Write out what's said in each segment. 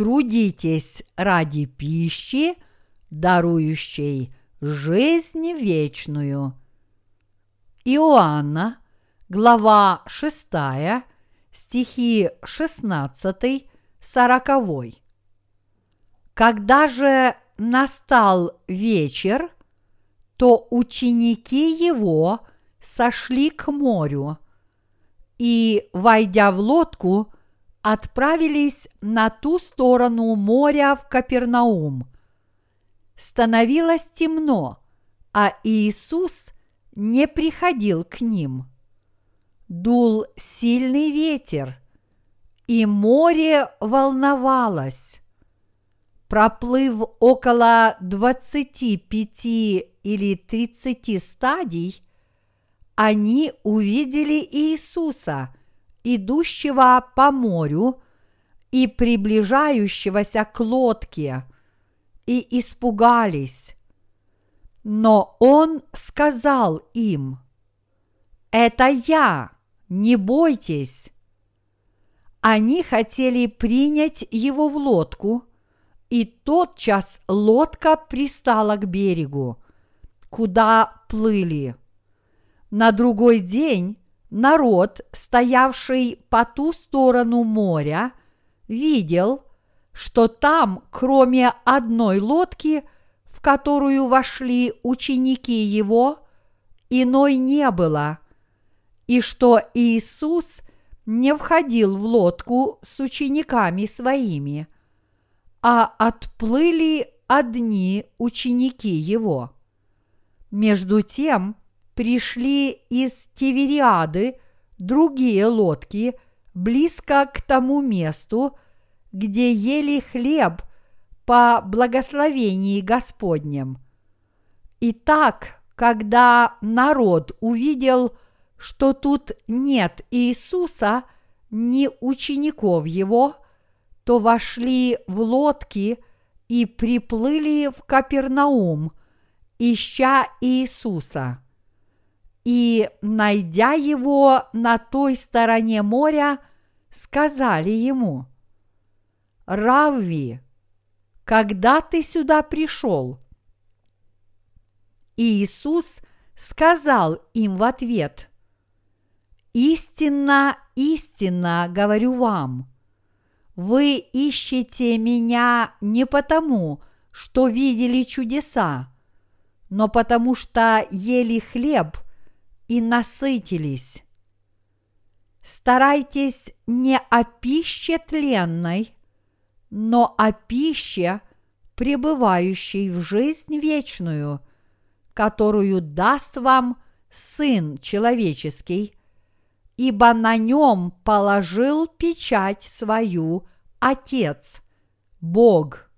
трудитесь ради пищи, дарующей жизнь вечную. Иоанна, глава 6, стихи 16, 40. Когда же настал вечер, то ученики его сошли к морю и, войдя в лодку, отправились на ту сторону моря в Капернаум. Становилось темно, а Иисус не приходил к ним. Дул сильный ветер, и море волновалось. Проплыв около двадцати пяти или тридцати стадий, они увидели Иисуса, идущего по морю и приближающегося к лодке, и испугались. Но Он сказал им, «Это я, не бойтесь». Они хотели принять его в лодку, и тотчас лодка пристала к берегу, куда плыли. На другой день народ, стоявший по ту сторону моря, видел, что там, кроме одной лодки, в которую вошли ученики его, иной не было, и что Иисус не входил в лодку с учениками своими, а отплыли одни ученики его. Между тем пришли из Тивериады другие лодки близко к тому месту, где ели хлеб по благословении Господнем. Итак, когда народ увидел, что тут нет Иисуса, ни учеников его, то вошли в лодки и приплыли в Капернаум, ища Иисуса. И, найдя его на той стороне моря, сказали ему, Равви, когда ты сюда пришел? Иисус сказал им в ответ, Истинно, истинно говорю вам, вы ищете меня не потому, что видели чудеса, но потому что ели хлеб и насытились. Старайтесь не о пище тленной, но о пище, пребывающей в жизнь вечную, которую даст вам Сын Человеческий, ибо на нем положил печать свою Отец, Бог.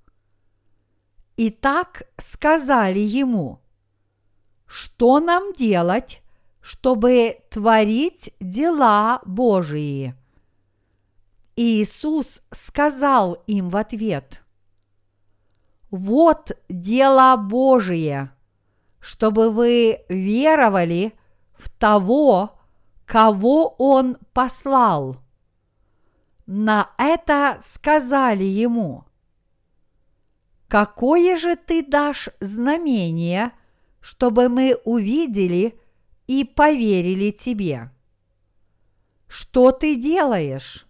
И так сказали ему, что нам делать, чтобы творить дела Божии? Иисус сказал им в ответ, «Вот дело Божие, чтобы вы веровали в того, кого Он послал». На это сказали ему, «Какое же ты дашь знамение, чтобы мы увидели и поверили тебе?» «Что ты делаешь?»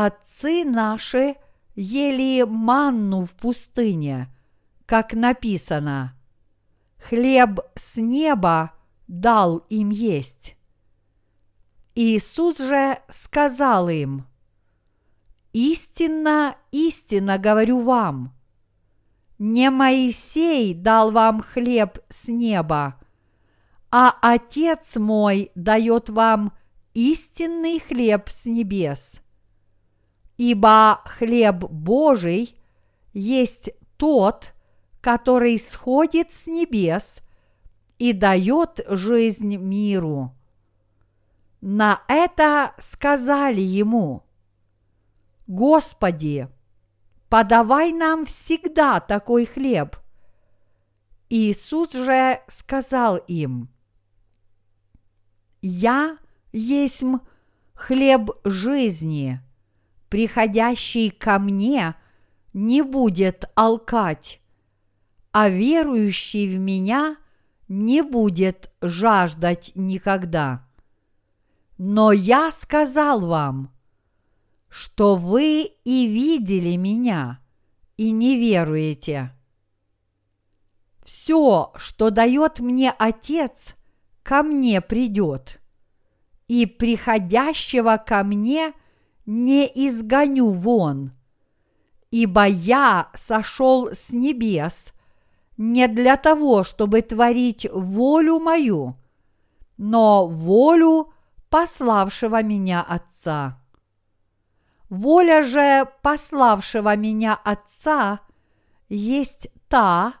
Отцы наши ели манну в пустыне, как написано, хлеб с неба дал им есть. Иисус же сказал им, «Истинно, истинно говорю вам, не Моисей дал вам хлеб с неба, а Отец мой дает вам истинный хлеб с небес. Ибо хлеб Божий есть тот, который сходит с небес и дает жизнь миру. На это сказали ему, Господи, подавай нам всегда такой хлеб. Иисус же сказал им, Я есть хлеб жизни – приходящий ко мне не будет алкать, а верующий в меня не будет жаждать никогда. Но я сказал вам, что вы и видели меня, и не веруете. Все, что дает мне Отец, ко мне придет, и приходящего ко мне не изгоню вон, ибо я сошел с небес не для того, чтобы творить волю мою, но волю пославшего меня Отца. Воля же пославшего меня Отца есть та,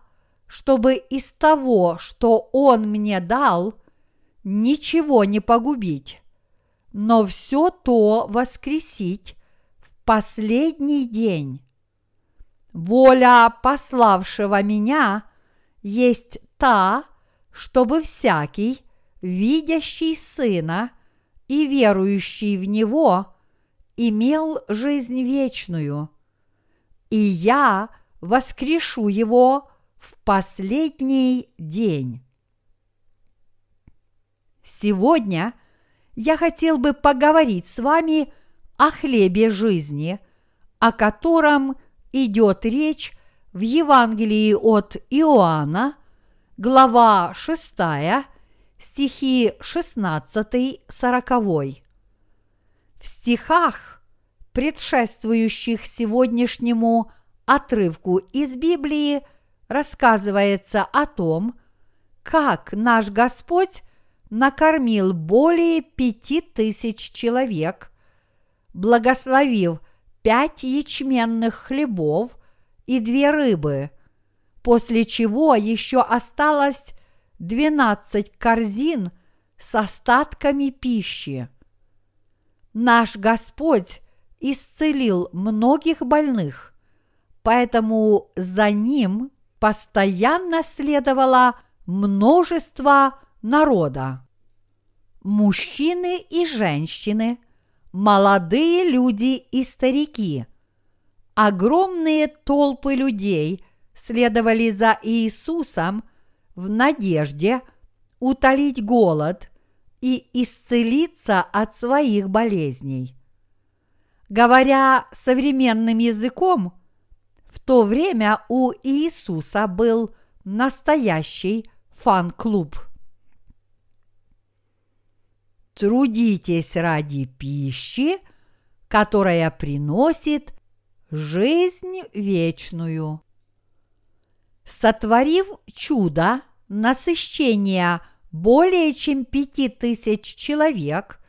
чтобы из того, что Он мне дал, ничего не погубить, но все то воскресить в последний день. Воля пославшего меня есть та, чтобы всякий, видящий Сына и верующий в Него – имел жизнь вечную, и я воскрешу его в последний день. Сегодня я хотел бы поговорить с вами о хлебе жизни, о котором идет речь в Евангелии от Иоанна, глава 6, стихи 16-40. В стихах, предшествующих сегодняшнему отрывку из Библии, рассказывается о том, как наш Господь накормил более пяти тысяч человек, благословив пять ячменных хлебов и две рыбы, после чего еще осталось двенадцать корзин с остатками пищи. Наш Господь исцелил многих больных, поэтому за ним постоянно следовало множество народа. Мужчины и женщины, молодые люди и старики. Огромные толпы людей следовали за Иисусом в надежде утолить голод и исцелиться от своих болезней. Говоря современным языком, в то время у Иисуса был настоящий фан-клуб. Трудитесь ради пищи, которая приносит жизнь вечную. Сотворив чудо насыщения более чем пяти тысяч человек,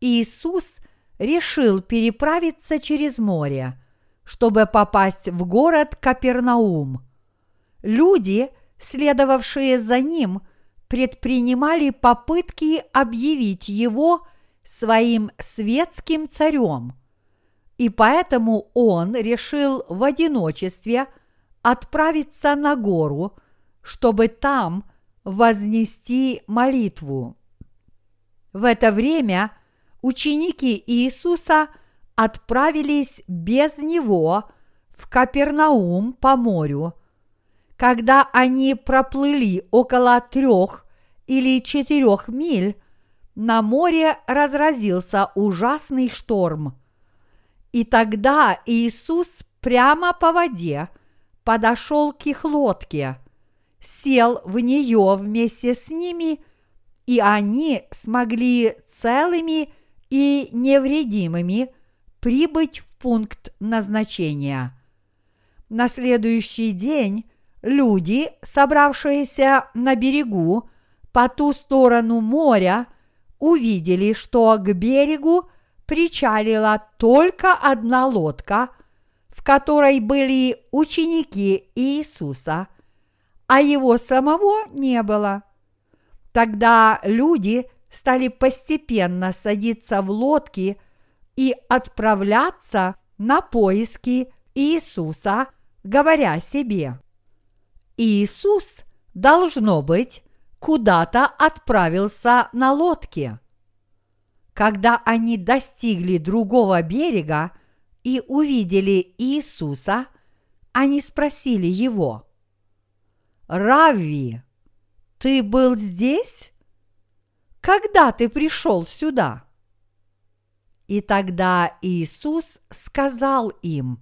Иисус решил переправиться через море, чтобы попасть в город Капернаум. Люди, следовавшие за ним, предпринимали попытки объявить его своим светским царем. И поэтому он решил в одиночестве отправиться на гору, чтобы там вознести молитву. В это время ученики Иисуса отправились без него в Капернаум по морю. Когда они проплыли около трех или четырех миль, на море разразился ужасный шторм. И тогда Иисус прямо по воде подошел к их лодке – сел в нее вместе с ними, и они смогли целыми и невредимыми прибыть в пункт назначения. На следующий день люди, собравшиеся на берегу по ту сторону моря, увидели, что к берегу причалила только одна лодка, в которой были ученики Иисуса – а его самого не было. Тогда люди стали постепенно садиться в лодки и отправляться на поиски Иисуса, говоря себе, Иисус, должно быть, куда-то отправился на лодке. Когда они достигли другого берега, и увидели Иисуса, они спросили его, «Равви, ты был здесь? Когда ты пришел сюда?» И тогда Иисус сказал им,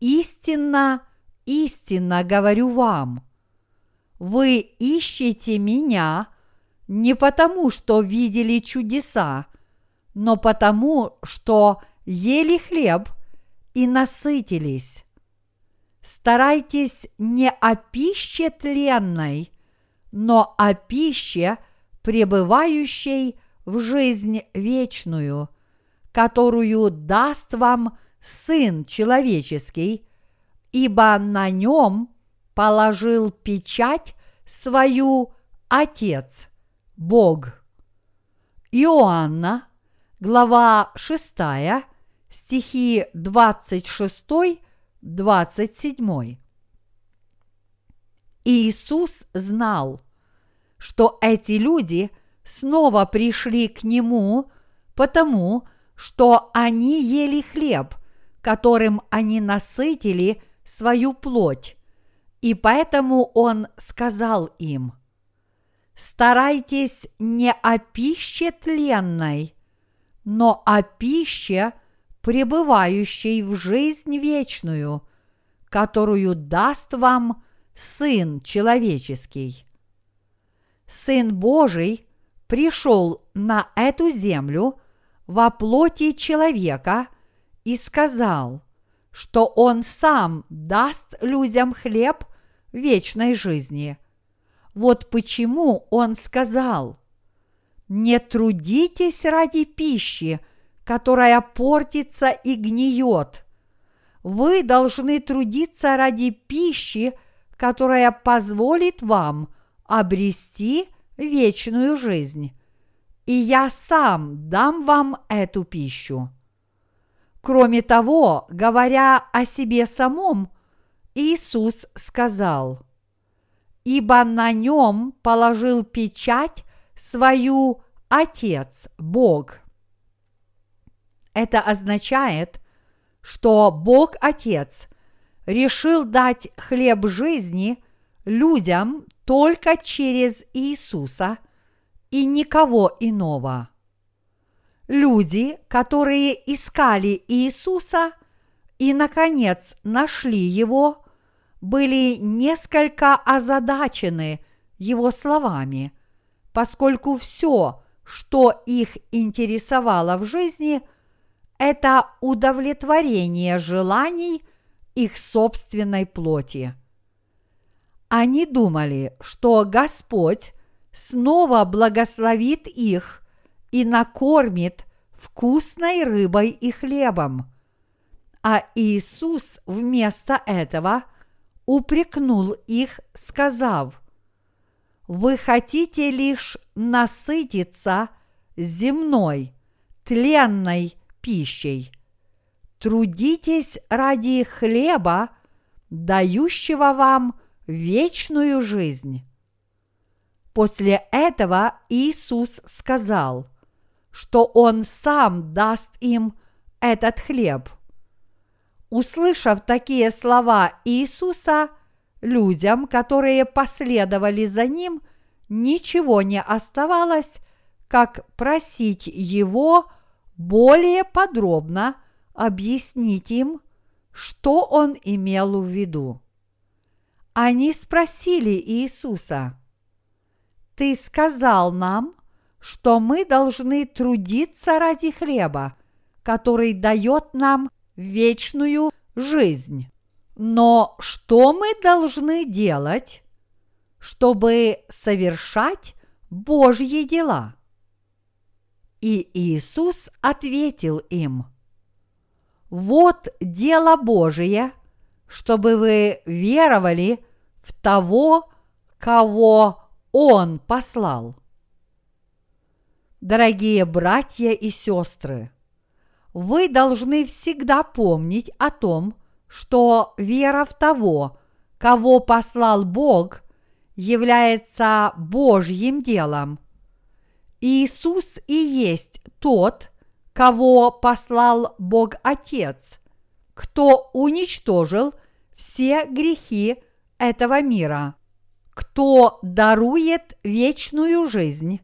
«Истинно, истинно говорю вам, вы ищете меня не потому, что видели чудеса, но потому, что ели хлеб и насытились. Старайтесь не о пище тленной, но о пище, пребывающей в жизнь вечную, которую даст вам Сын Человеческий, ибо на нем положил печать свою Отец, Бог. Иоанна, глава 6, стихи 26-27. Иисус знал, что эти люди снова пришли к Нему, потому что они ели хлеб, которым они насытили свою плоть, и поэтому Он сказал им, «Старайтесь не о пище тленной, но о пище, пребывающей в жизнь вечную, которую даст вам Сын Человеческий. Сын Божий пришел на эту землю во плоти человека и сказал, что Он сам даст людям хлеб вечной жизни. Вот почему Он сказал, «Не трудитесь ради пищи, которая портится и гниет. Вы должны трудиться ради пищи, которая позволит вам обрести вечную жизнь. И я сам дам вам эту пищу. Кроме того, говоря о себе самом, Иисус сказал, «Ибо на нем положил печать свою Отец, Бог». Это означает, что Бог Отец решил дать хлеб жизни людям только через Иисуса и никого иного. Люди, которые искали Иисуса и, наконец, нашли Его, были несколько озадачены Его словами, поскольку все, что их интересовало в жизни – это удовлетворение желаний их собственной плоти. Они думали, что Господь снова благословит их и накормит вкусной рыбой и хлебом. А Иисус вместо этого упрекнул их, сказав, «Вы хотите лишь насытиться земной, тленной пищей. Трудитесь ради хлеба, дающего вам вечную жизнь. После этого Иисус сказал, что Он сам даст им этот хлеб. Услышав такие слова Иисуса, людям, которые последовали за Ним, ничего не оставалось, как просить Его – более подробно объяснить им, что он имел в виду. Они спросили Иисуса, «Ты сказал нам, что мы должны трудиться ради хлеба, который дает нам вечную жизнь. Но что мы должны делать, чтобы совершать Божьи дела?» И Иисус ответил им, «Вот дело Божие, чтобы вы веровали в того, кого Он послал». Дорогие братья и сестры, вы должны всегда помнить о том, что вера в того, кого послал Бог, является Божьим делом – Иисус и есть тот, кого послал Бог Отец, кто уничтожил все грехи этого мира, кто дарует вечную жизнь.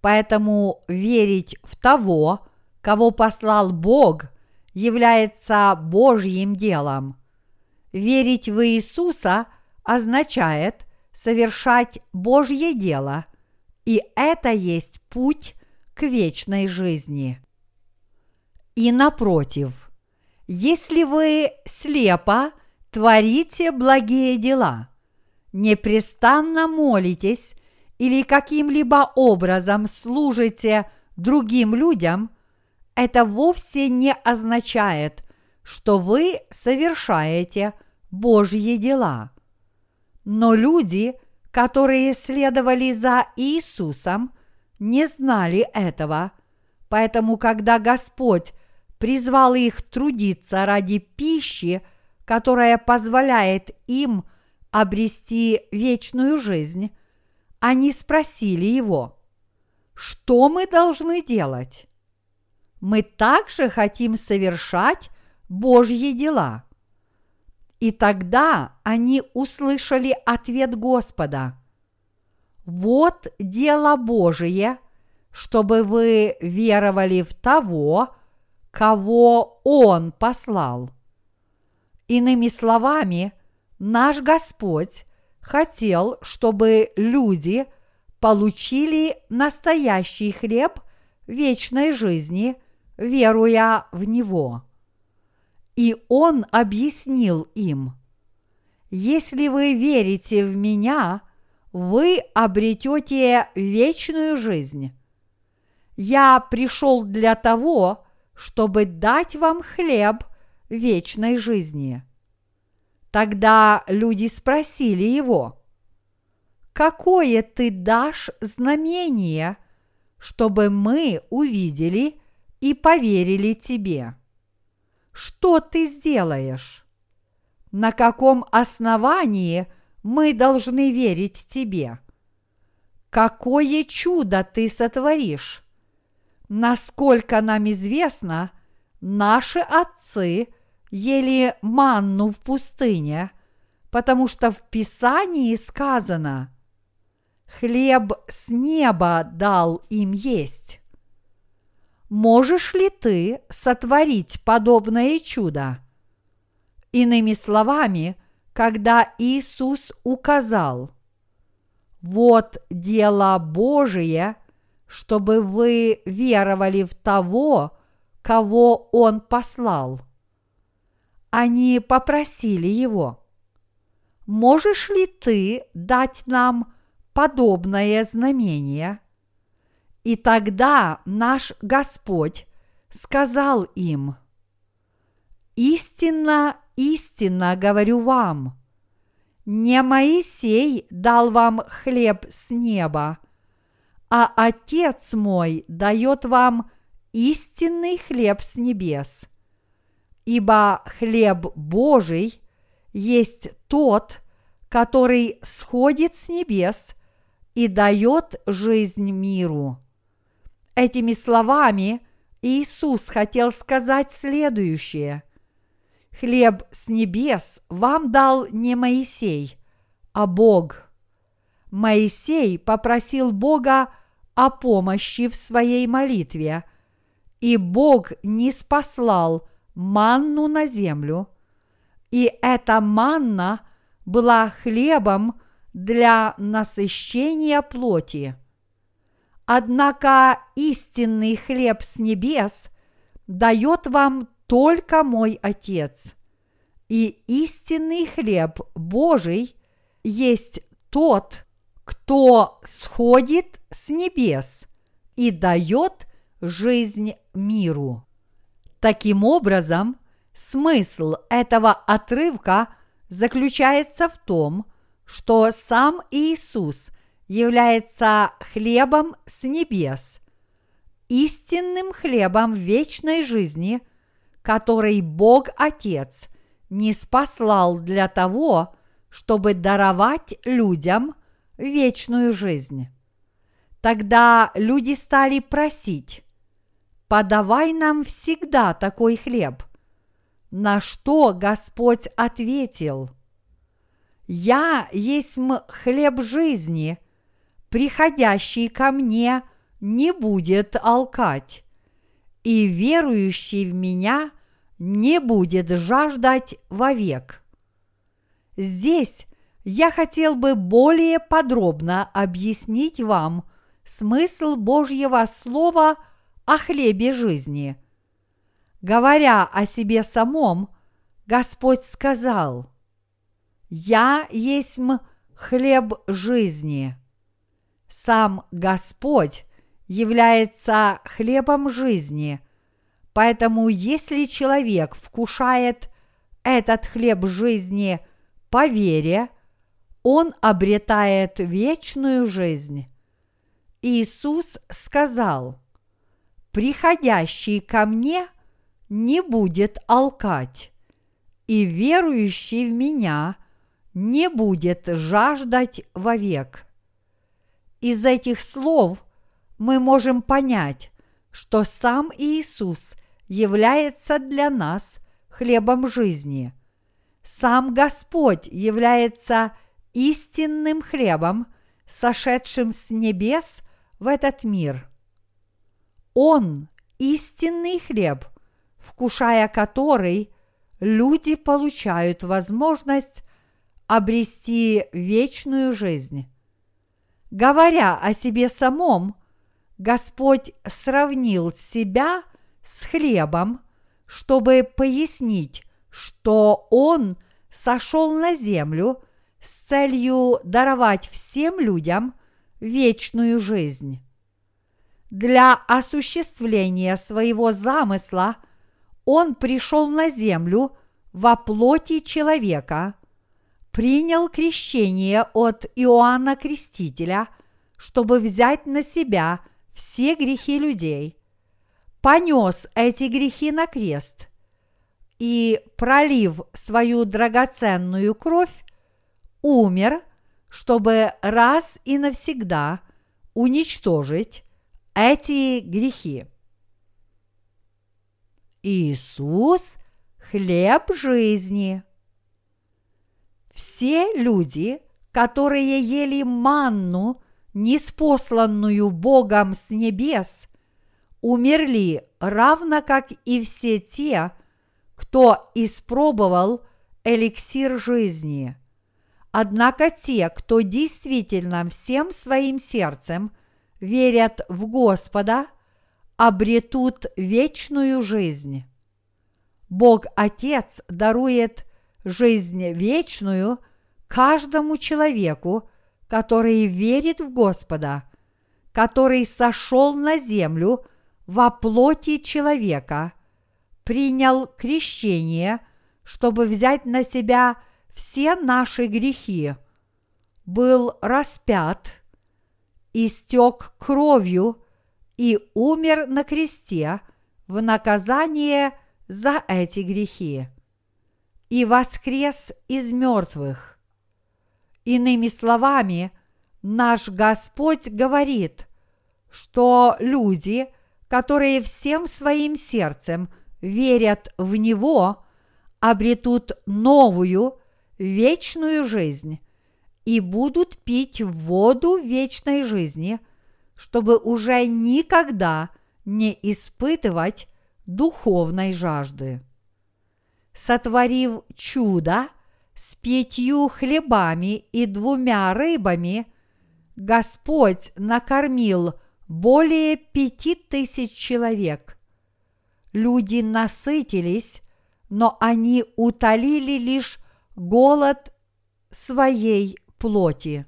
Поэтому верить в того, кого послал Бог, является Божьим делом. Верить в Иисуса означает совершать Божье дело, и это есть путь к вечной жизни. И напротив, если вы слепо творите благие дела, непрестанно молитесь или каким-либо образом служите другим людям, это вовсе не означает, что вы совершаете Божьи дела. Но люди, которые следовали за Иисусом, не знали этого, поэтому когда Господь призвал их трудиться ради пищи, которая позволяет им обрести вечную жизнь, они спросили его, что мы должны делать? Мы также хотим совершать Божьи дела. И тогда они услышали ответ Господа. Вот дело Божие, чтобы вы веровали в того, кого Он послал. Иными словами, наш Господь хотел, чтобы люди получили настоящий хлеб вечной жизни, веруя в Него. И Он объяснил им, если вы верите в Меня, вы обретете вечную жизнь. Я пришел для того, чтобы дать вам хлеб вечной жизни. Тогда люди спросили его, какое ты дашь знамение, чтобы мы увидели и поверили тебе? Что ты сделаешь? На каком основании мы должны верить тебе? Какое чудо ты сотворишь? Насколько нам известно, наши отцы ели манну в пустыне, потому что в Писании сказано «Хлеб с неба дал им есть». Можешь ли ты сотворить подобное чудо? Иными словами, когда Иисус указал «Вот дело Божие – чтобы вы веровали в того, кого Он послал. Они попросили его, можешь ли ты дать нам подобное знамение? И тогда наш Господь сказал им, «Истинно, истинно говорю вам, не Моисей дал вам хлеб с неба – а Отец мой дает вам истинный хлеб с небес. Ибо хлеб Божий есть тот, который сходит с небес и дает жизнь миру. Этими словами Иисус хотел сказать следующее. Хлеб с небес вам дал не Моисей, а Бог. Моисей попросил Бога о помощи в своей молитве, и Бог не спаслал манну на землю, и эта манна была хлебом для насыщения плоти. Однако истинный хлеб с небес дает вам только мой Отец. И истинный хлеб Божий есть тот, кто сходит с небес и дает жизнь миру. Таким образом, смысл этого отрывка заключается в том, что сам Иисус является хлебом с небес, истинным хлебом вечной жизни, который Бог Отец не спаслал для того, чтобы даровать людям вечную жизнь. Тогда люди стали просить, подавай нам всегда такой хлеб. На что Господь ответил, Я есть хлеб жизни, приходящий ко мне не будет алкать, и верующий в меня не будет жаждать вовек. Здесь я хотел бы более подробно объяснить вам смысл Божьего Слова о хлебе жизни. Говоря о себе самом, Господь сказал, «Я есть хлеб жизни». Сам Господь является хлебом жизни, поэтому если человек вкушает этот хлеб жизни по вере – он обретает вечную жизнь. Иисус сказал, «Приходящий ко мне не будет алкать, и верующий в меня не будет жаждать вовек». Из этих слов мы можем понять, что сам Иисус является для нас хлебом жизни. Сам Господь является истинным хлебом, сошедшим с небес в этот мир. Он – истинный хлеб, вкушая который люди получают возможность обрести вечную жизнь. Говоря о себе самом, Господь сравнил себя с хлебом, чтобы пояснить, что Он сошел на землю – с целью даровать всем людям вечную жизнь. Для осуществления своего замысла он пришел на землю во плоти человека, принял крещение от Иоанна Крестителя, чтобы взять на себя все грехи людей, понес эти грехи на крест и, пролив свою драгоценную кровь, умер, чтобы раз и навсегда уничтожить эти грехи. Иисус – хлеб жизни. Все люди, которые ели манну, неспосланную Богом с небес, умерли равно как и все те, кто испробовал эликсир жизни. Однако те, кто действительно всем своим сердцем верят в Господа, обретут вечную жизнь. Бог Отец дарует жизнь вечную каждому человеку, который верит в Господа, который сошел на землю во плоти человека, принял крещение, чтобы взять на себя – все наши грехи, был распят, истек кровью и умер на кресте в наказание за эти грехи и воскрес из мертвых. Иными словами, наш Господь говорит, что люди, которые всем своим сердцем верят в Него, обретут новую вечную жизнь и будут пить воду вечной жизни, чтобы уже никогда не испытывать духовной жажды. Сотворив чудо с пятью хлебами и двумя рыбами, Господь накормил более пяти тысяч человек. Люди насытились, но они утолили лишь голод своей плоти.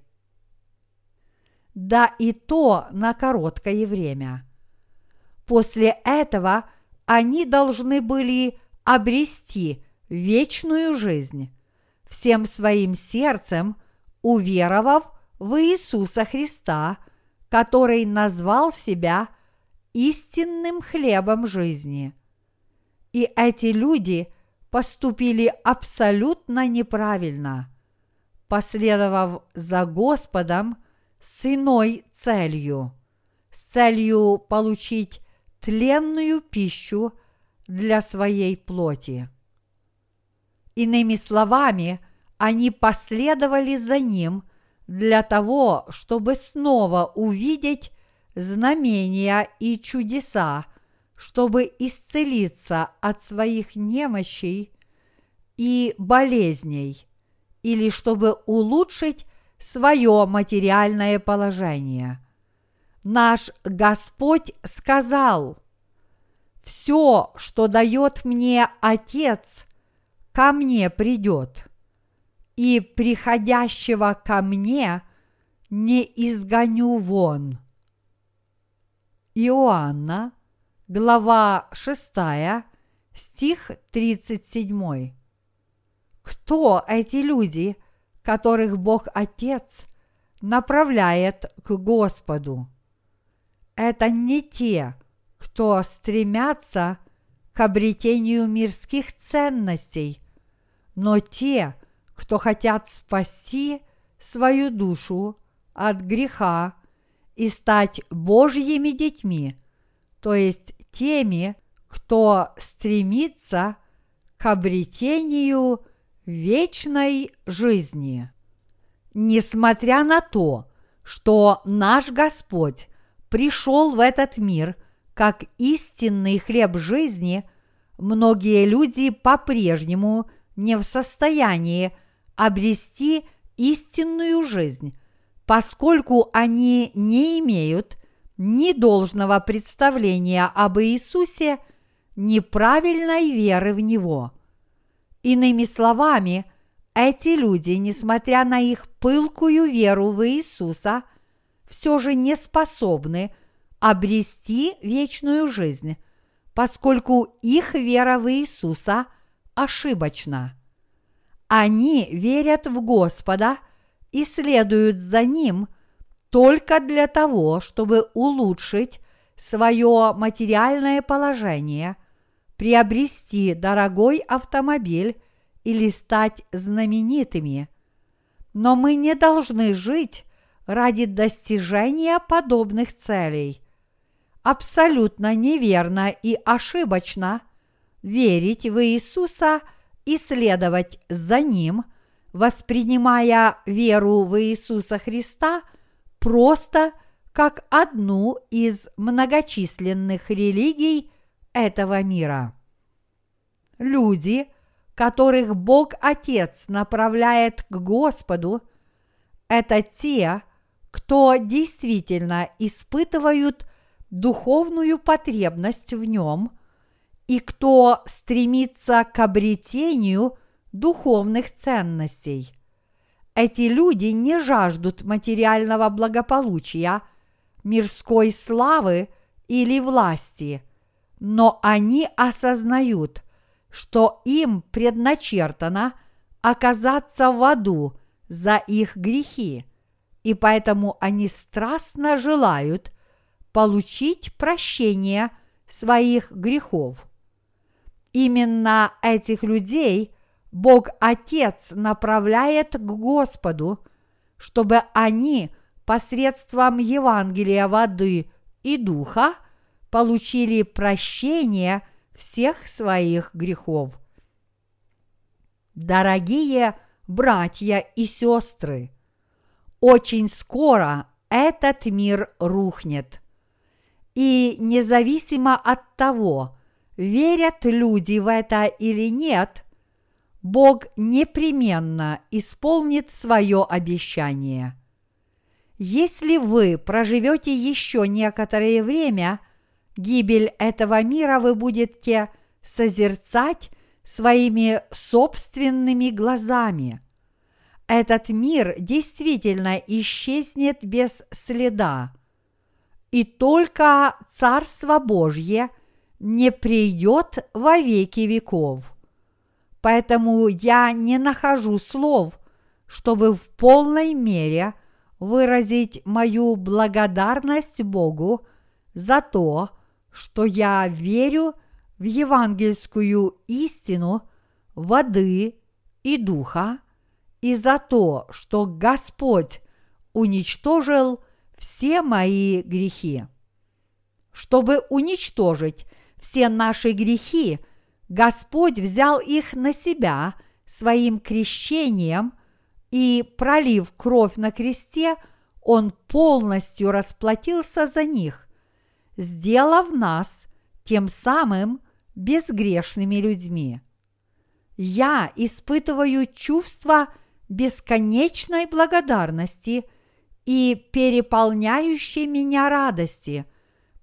Да и то на короткое время. После этого они должны были обрести вечную жизнь, всем своим сердцем уверовав в Иисуса Христа, который назвал себя истинным хлебом жизни. И эти люди – поступили абсолютно неправильно, последовав за Господом с иной целью, с целью получить тленную пищу для своей плоти. Иными словами, они последовали за ним для того, чтобы снова увидеть знамения и чудеса, чтобы исцелиться от своих немощей и болезней, или чтобы улучшить свое материальное положение. Наш Господь сказал, «Все, что дает мне Отец, ко мне придет, и приходящего ко мне не изгоню вон». Иоанна, глава 6, стих 37. Кто эти люди, которых Бог Отец направляет к Господу? Это не те, кто стремятся к обретению мирских ценностей, но те, кто хотят спасти свою душу от греха и стать Божьими детьми, то есть теми, кто стремится к обретению вечной жизни. Несмотря на то, что наш Господь пришел в этот мир как истинный хлеб жизни, многие люди по-прежнему не в состоянии обрести истинную жизнь, поскольку они не имеют ни должного представления об Иисусе, ни правильной веры в Него. Иными словами, эти люди, несмотря на их пылкую веру в Иисуса, все же не способны обрести вечную жизнь, поскольку их вера в Иисуса ошибочна. Они верят в Господа и следуют за Ним только для того, чтобы улучшить свое материальное положение, приобрести дорогой автомобиль или стать знаменитыми. Но мы не должны жить ради достижения подобных целей. Абсолютно неверно и ошибочно верить в Иисуса – и следовать за Ним, воспринимая веру в Иисуса Христа просто как одну из многочисленных религий этого мира. Люди, которых Бог Отец направляет к Господу, это те, кто действительно испытывают духовную потребность в нем – и кто стремится к обретению духовных ценностей. Эти люди не жаждут материального благополучия, мирской славы или власти, но они осознают, что им предначертано оказаться в аду за их грехи, и поэтому они страстно желают получить прощение своих грехов. Именно этих людей Бог Отец направляет к Господу, чтобы они посредством Евангелия воды и духа получили прощение всех своих грехов. Дорогие братья и сестры, очень скоро этот мир рухнет. И независимо от того, верят люди в это или нет, Бог непременно исполнит свое обещание. Если вы проживете еще некоторое время, гибель этого мира вы будете созерцать своими собственными глазами. Этот мир действительно исчезнет без следа. И только Царство Божье – не придет во веки веков. Поэтому я не нахожу слов, чтобы в полной мере выразить мою благодарность Богу за то, что я верю в евангельскую истину воды и духа, и за то, что Господь уничтожил все мои грехи. Чтобы уничтожить все наши грехи, Господь взял их на себя своим крещением и, пролив кровь на кресте, Он полностью расплатился за них, сделав нас тем самым безгрешными людьми. Я испытываю чувство бесконечной благодарности и переполняющей меня радости,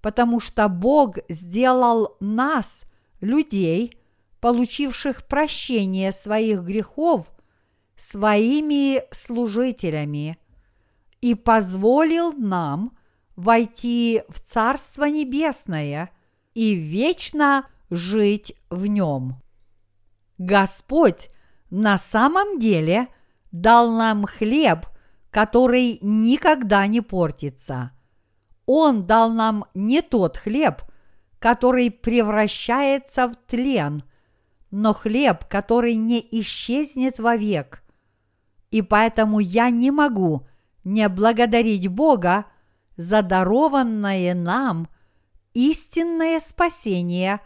потому что Бог сделал нас, людей, получивших прощение своих грехов, своими служителями и позволил нам войти в Царство Небесное и вечно жить в нем. Господь на самом деле дал нам хлеб, который никогда не портится. Он дал нам не тот хлеб, который превращается в тлен, но хлеб, который не исчезнет вовек. И поэтому я не могу не благодарить Бога за дарованное нам истинное спасение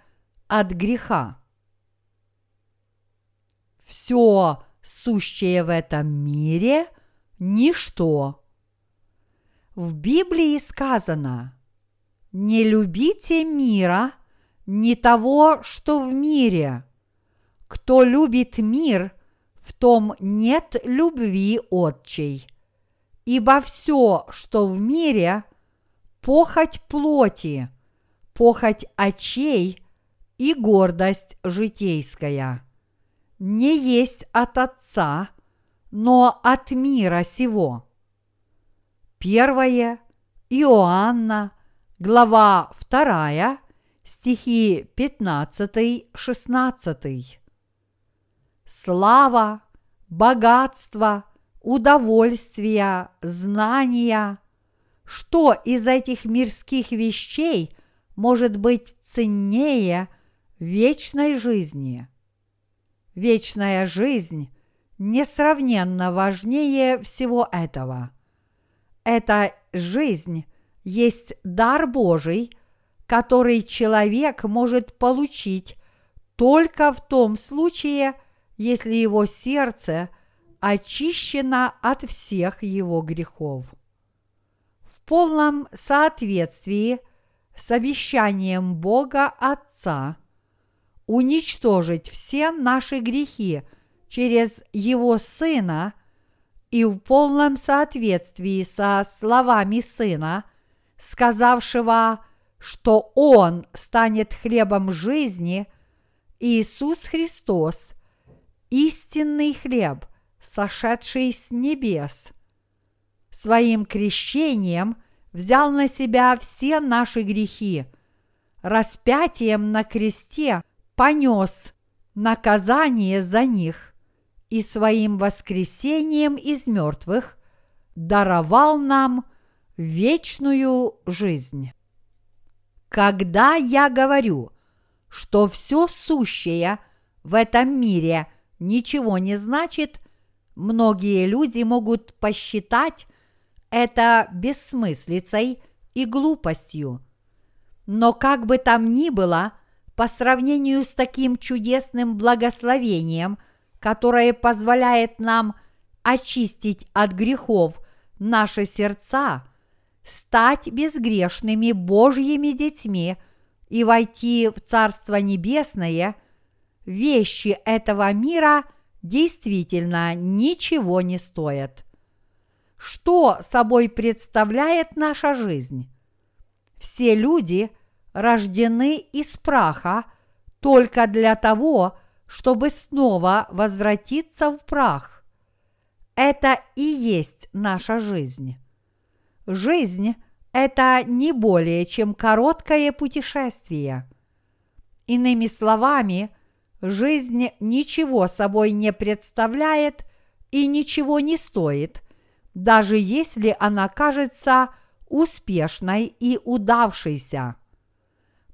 от греха. Все сущее в этом мире – ничто. В Библии сказано «Не любите мира, не того, что в мире. Кто любит мир, в том нет любви отчей. Ибо все, что в мире, похоть плоти, похоть очей и гордость житейская – не есть от Отца, но от мира сего. Первое Иоанна, глава 2, стихи 15-16. Слава, богатство, удовольствие, знания. Что из этих мирских вещей может быть ценнее вечной жизни? Вечная жизнь несравненно важнее всего этого. Эта жизнь есть дар Божий, который человек может получить только в том случае, если его сердце очищено от всех его грехов. В полном соответствии с обещанием Бога Отца – уничтожить все наши грехи через Его Сына и в полном соответствии со словами Сына, сказавшего, что Он станет хлебом жизни, Иисус Христос, истинный хлеб, сошедший с небес, своим крещением взял на себя все наши грехи, распятием на кресте – понес наказание за них и своим воскресением из мертвых даровал нам вечную жизнь. Когда я говорю, что все сущее в этом мире ничего не значит, многие люди могут посчитать это бессмыслицей и глупостью. Но как бы там ни было – по сравнению с таким чудесным благословением, которое позволяет нам очистить от грехов наши сердца, стать безгрешными Божьими детьми и войти в Царство Небесное, вещи этого мира действительно ничего не стоят. Что собой представляет наша жизнь? Все люди – рождены из праха только для того, чтобы снова возвратиться в прах. Это и есть наша жизнь. Жизнь – это не более чем короткое путешествие. Иными словами, жизнь ничего собой не представляет и ничего не стоит, даже если она кажется успешной и удавшейся.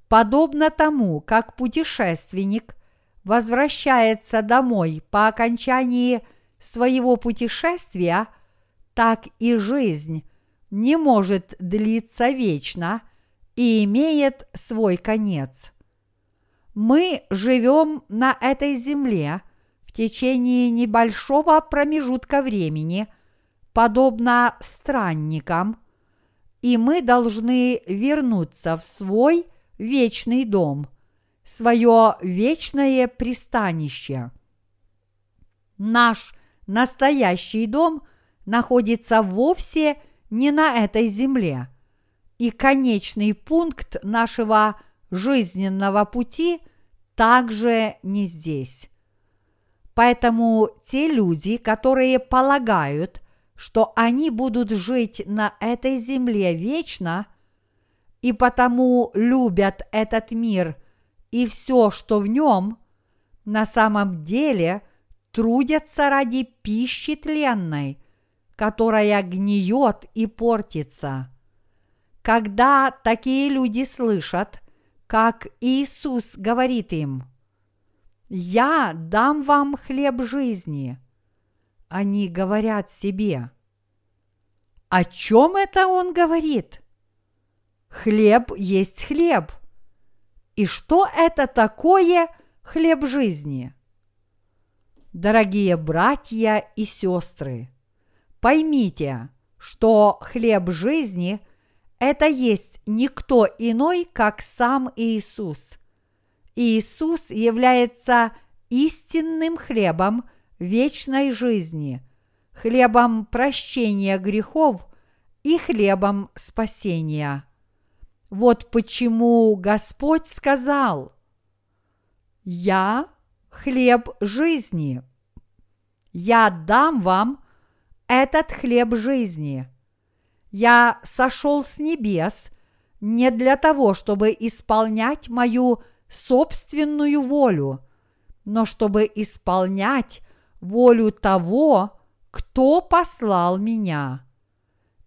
Подобно тому, как путешественник возвращается домой по окончании своего путешествия, так и жизнь не может длиться вечно и имеет свой конец. Мы живем на этой земле в течение небольшого промежутка времени, подобно странникам, и мы должны вернуться в свой вечный дом, свое вечное пристанище. Наш настоящий дом находится вовсе не на этой земле, и конечный пункт нашего жизненного пути также не здесь. Поэтому те люди, которые полагают, что они будут жить на этой земле вечно, и потому любят этот мир и все, что в нем, на самом деле трудятся ради пищи тленной, которая гниет и портится. Когда такие люди слышат, как Иисус говорит им, «Я дам вам хлеб жизни», они говорят себе, о чем это он говорит? Хлеб есть хлеб. И что это такое хлеб жизни? Дорогие братья и сестры, поймите, что хлеб жизни – это есть никто иной, как сам Иисус. Иисус является истинным хлебом вечной жизни, хлебом прощения грехов и хлебом спасения. Вот почему Господь сказал, «Я хлеб жизни, я дам вам этот хлеб жизни». Я сошел с небес не для того, чтобы исполнять мою собственную волю, но чтобы исполнять волю того, кто послал меня.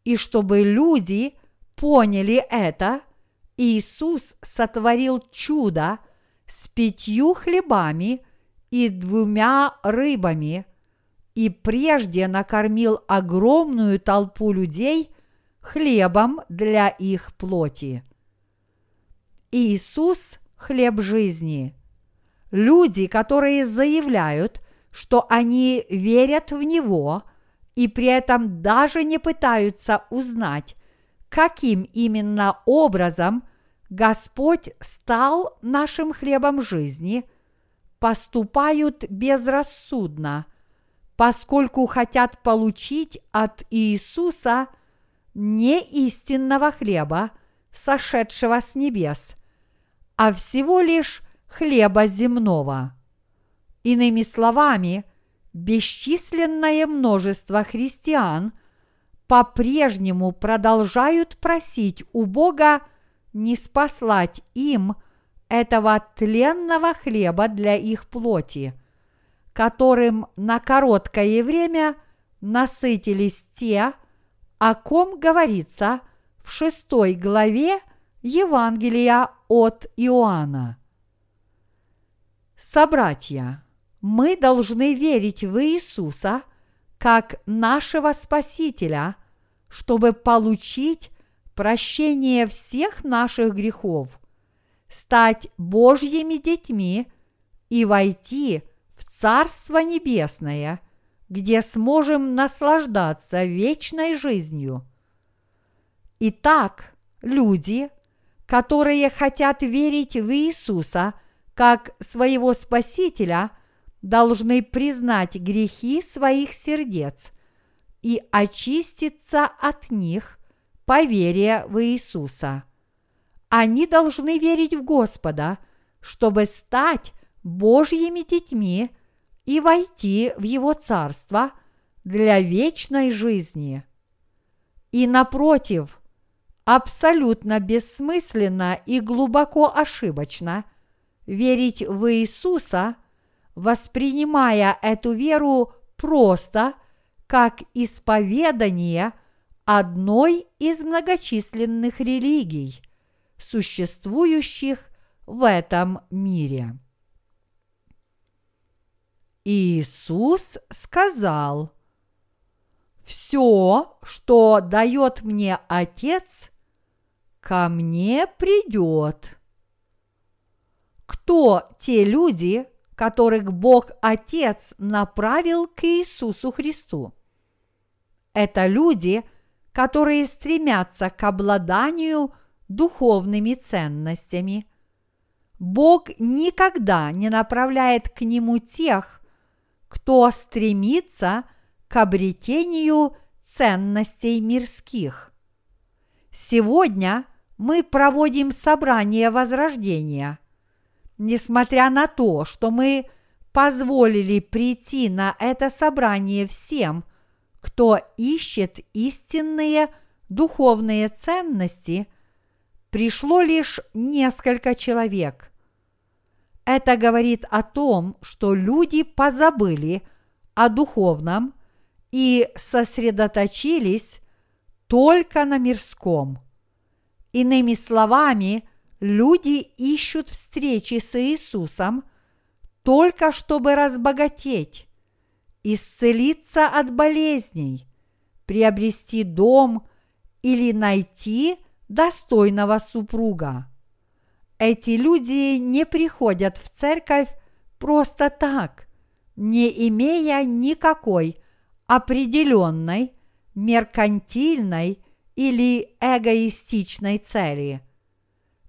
И чтобы люди поняли это, Иисус сотворил чудо с пятью хлебами и двумя рыбами, и прежде накормил огромную толпу людей хлебом для их плоти. Иисус – хлеб жизни. Люди, которые заявляют, что они верят в Него и при этом даже не пытаются узнать, каким именно образом Господь стал нашим хлебом жизни, поступают безрассудно, поскольку хотят получить от Иисуса – не истинного хлеба, сошедшего с небес, а всего лишь хлеба земного. Иными словами, бесчисленное множество христиан по-прежнему продолжают просить у Бога не спаслать им этого тленного хлеба для их плоти, которым на короткое время насытились те, о ком говорится в шестой главе Евангелия от Иоанна. Собратья, мы должны верить в Иисуса как нашего Спасителя, чтобы получить прощение всех наших грехов, стать Божьими детьми и войти в Царство Небесное – где сможем наслаждаться вечной жизнью. Итак, люди, которые хотят верить в Иисуса как своего Спасителя, должны признать грехи своих сердец и очиститься от них по вере в Иисуса. Они должны верить в Господа, чтобы стать Божьими детьми – и войти в Его Царство для вечной жизни. И напротив, абсолютно бессмысленно и глубоко ошибочно верить в Иисуса, воспринимая эту веру просто как исповедание одной из многочисленных религий, существующих в этом мире. Иисус сказал, «Все, что дает мне Отец, ко мне придет. Кто те люди, которых Бог Отец направил к Иисусу Христу? Это люди, которые стремятся к обладанию духовными ценностями. Бог никогда не направляет к нему тех, кто стремится к обретению ценностей мирских. Сегодня мы проводим собрание Возрождения. Несмотря на то, что мы позволили прийти на это собрание всем, кто ищет истинные духовные ценности, пришло лишь несколько человек. Это говорит о том, что люди позабыли о духовном и сосредоточились только на мирском. Иными словами, люди ищут встречи с Иисусом только чтобы разбогатеть, исцелиться от болезней, приобрести дом или найти достойного супруга. Эти люди не приходят в церковь просто так, не имея никакой определенной меркантильной или эгоистичной цели.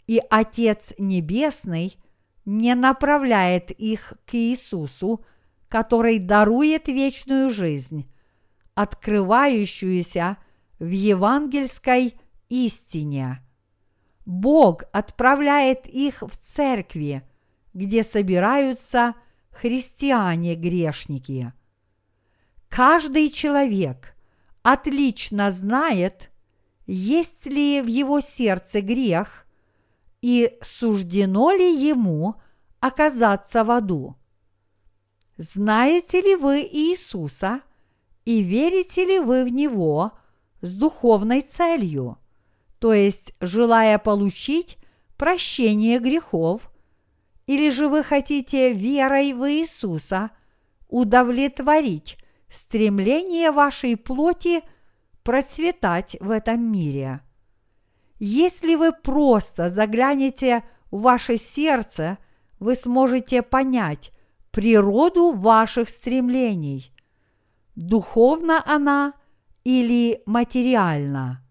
И Отец Небесный не направляет их к Иисусу, который дарует вечную жизнь, открывающуюся в евангельской истине. Бог отправляет их в церкви, где собираются христиане-грешники. Каждый человек отлично знает, есть ли в его сердце грех и суждено ли ему оказаться в аду. Знаете ли вы Иисуса и верите ли вы в Него с духовной целью, то есть желая получить прощение грехов, или же вы хотите верой в Иисуса удовлетворить стремление вашей плоти процветать в этом мире. Если вы просто заглянете в ваше сердце, вы сможете понять природу ваших стремлений. Духовна она или материальна.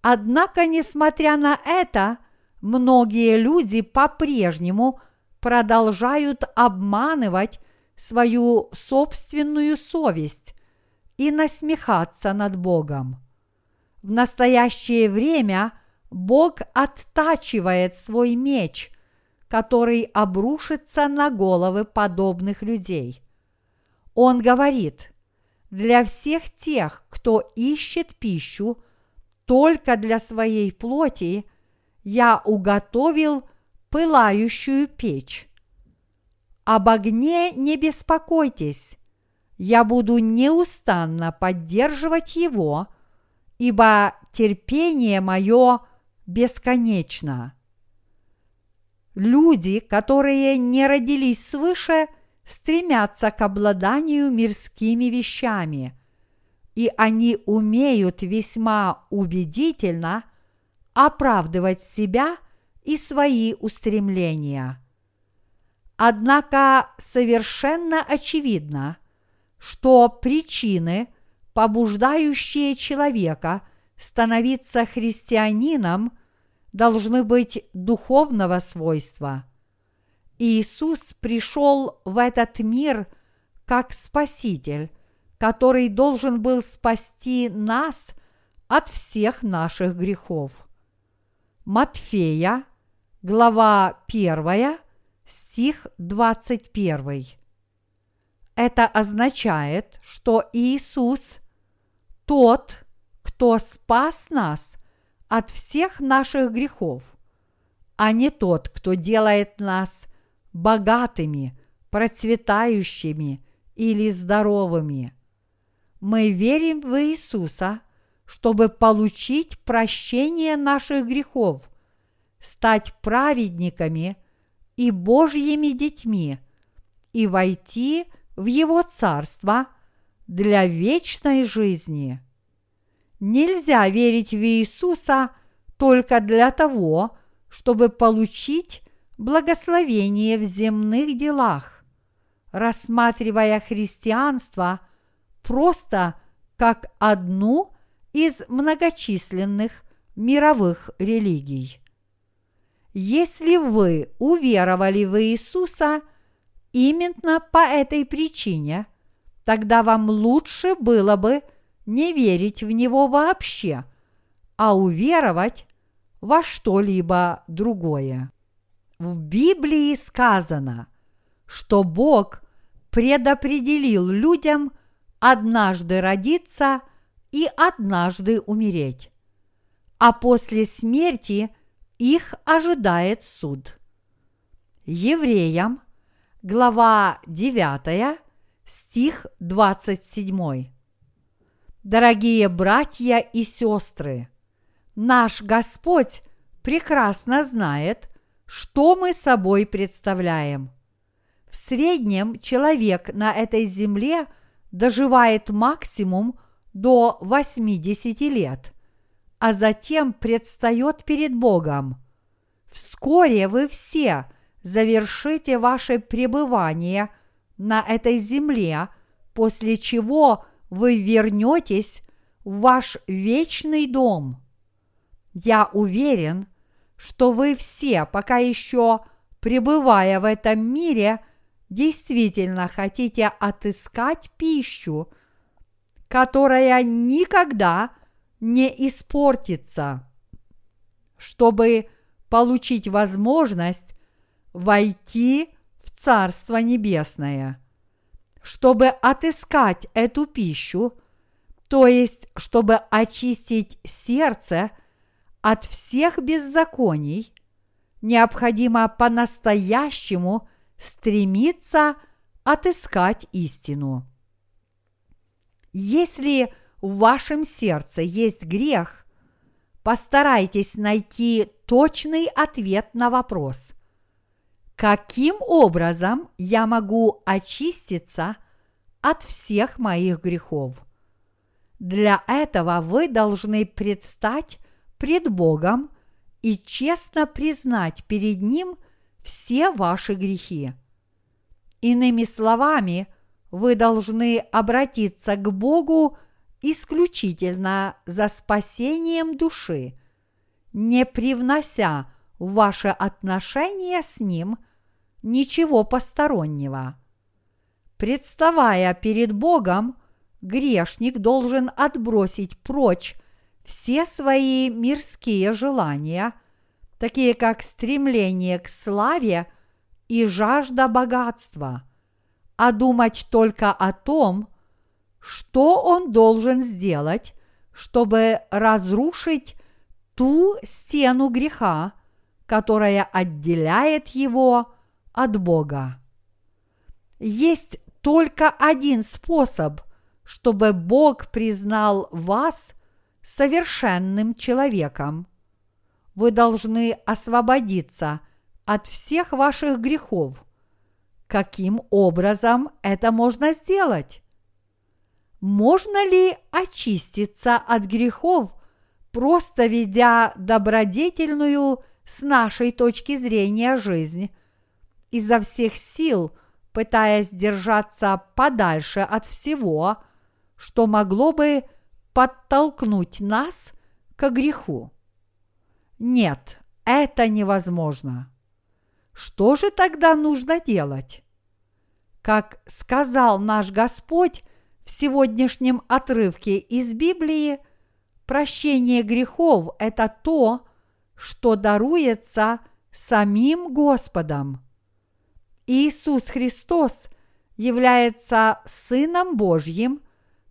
Однако, несмотря на это, многие люди по-прежнему продолжают обманывать свою собственную совесть и насмехаться над Богом. В настоящее время Бог оттачивает свой меч, который обрушится на головы подобных людей. Он говорит, для всех тех, кто ищет пищу только для своей плоти, я уготовил пылающую печь об огне не беспокойтесь, я буду неустанно поддерживать его, ибо терпение мое бесконечно. Люди, которые не родились свыше, стремятся к обладанию мирскими вещами, и они умеют весьма убедительно оправдывать себя и свои устремления – Однако совершенно очевидно, что причины, побуждающие человека становиться христианином, должны быть духовного свойства. Иисус пришел в этот мир как Спаситель, который должен был спасти нас от всех наших грехов. Матфея, глава 1, стих 21. Это означает, что Иисус – тот, кто спас нас от всех наших грехов, а не тот, кто делает нас богатыми, процветающими или здоровыми. Мы верим в Иисуса, чтобы получить прощение наших грехов, стать праведниками – и Божьими детьми и войти в Его Царство для вечной жизни. Нельзя верить в Иисуса только для того, чтобы получить благословение в земных делах, рассматривая христианство просто как одну из многочисленных мировых религий. Если вы уверовали в Иисуса именно по этой причине, тогда вам лучше было бы не верить в Него вообще, а уверовать во что-либо другое. В Библии сказано, что Бог предопределил людям однажды родиться и однажды умереть, а после смерти их ожидает суд. Евреям, глава 9, стих 27. Дорогие братья и сестры, наш Господь прекрасно знает, что мы собой представляем. В среднем человек на этой земле доживает максимум до 80 лет, а затем предстает перед Богом. Вскоре вы все завершите ваше пребывание на этой земле, после чего вы вернетесь в ваш вечный дом. Я уверен, что вы все, пока еще пребывая в этом мире, действительно хотите отыскать пищу, которая никогда не испортится, чтобы получить возможность войти Царство Небесное. Чтобы отыскать эту пищу, то есть чтобы очистить сердце – от всех беззаконий, необходимо по-настоящему стремиться отыскать истину. Если в вашем сердце есть грех, постарайтесь найти точный ответ на вопрос, каким образом я могу очиститься от всех моих грехов. Для этого вы должны предстать пред Богом и честно признать перед Ним все ваши грехи. Иными словами, вы должны обратиться к Богу исключительно за спасением души, не привнося ваше отношение с Ним ничего постороннего. Представая перед Богом, грешник должен отбросить прочь все свои мирские желания, такие как стремление к славе и жажда богатства, а думать только о том, что он должен сделать, чтобы разрушить ту стену греха, которая отделяет его от Бога. Есть только один способ, чтобы Бог признал вас совершенным человеком. Вы должны освободиться от всех ваших грехов. Каким образом это можно сделать? Можно ли очиститься от грехов, просто ведя добродетельную с нашей точки зрения жизнь, изо всех сил пытаясь держаться подальше от всего, что могло бы подтолкнуть нас к греху. Нет, это невозможно. Что же тогда нужно делать? Как сказал наш Господь в сегодняшнем отрывке из Библии, прощение грехов – это то, что даруется самим Господом. Иисус Христос является Сыном Божьим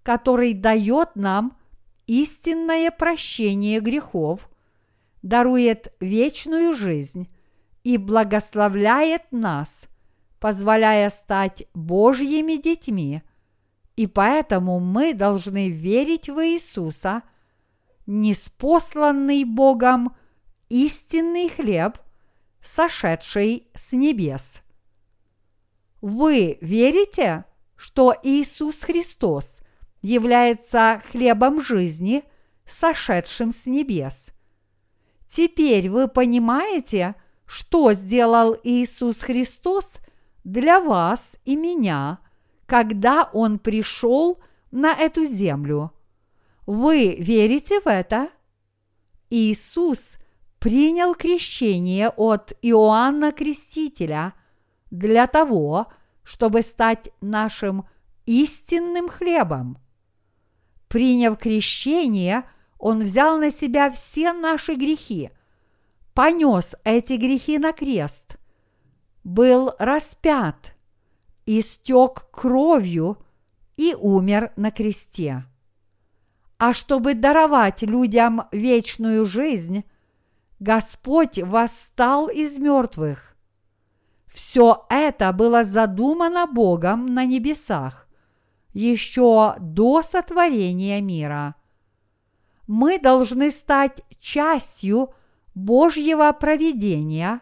который дает нам истинное прощение грехов, дарует вечную жизнь и благословляет нас, позволяя стать Божьими детьми. И поэтому мы должны верить в Иисуса, неспосланный Богом истинный хлеб, сошедший с небес. Вы верите, что Иисус Христос является хлебом жизни, сошедшим с небес. Теперь вы понимаете, что сделал Иисус Христос для вас и меня, когда Он пришел на эту землю. Вы верите в это? Иисус принял крещение от Иоанна Крестителя для того, чтобы стать нашим истинным хлебом. Приняв крещение, Он взял на себя все наши грехи, понес эти грехи на крест, был распят, истек кровью и умер на кресте. А чтобы даровать людям вечную жизнь, Господь восстал из мертвых. Все это было задумано Богом на небесах еще до сотворения мира. Мы должны стать частью Божьего провидения,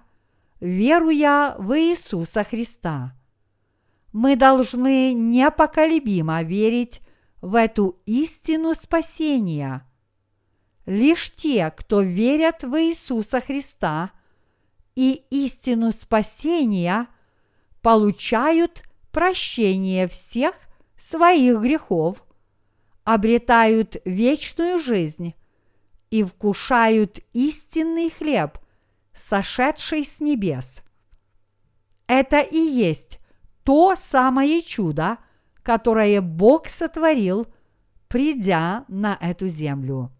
веруя в Иисуса Христа. Мы должны непоколебимо верить в эту истину спасения. Лишь те, кто верят в Иисуса Христа и истину спасения, получают прощение всех своих грехов, обретают вечную жизнь и вкушают истинный хлеб, сошедший с небес. Это и есть то самое чудо, которое Бог сотворил, придя на эту землю.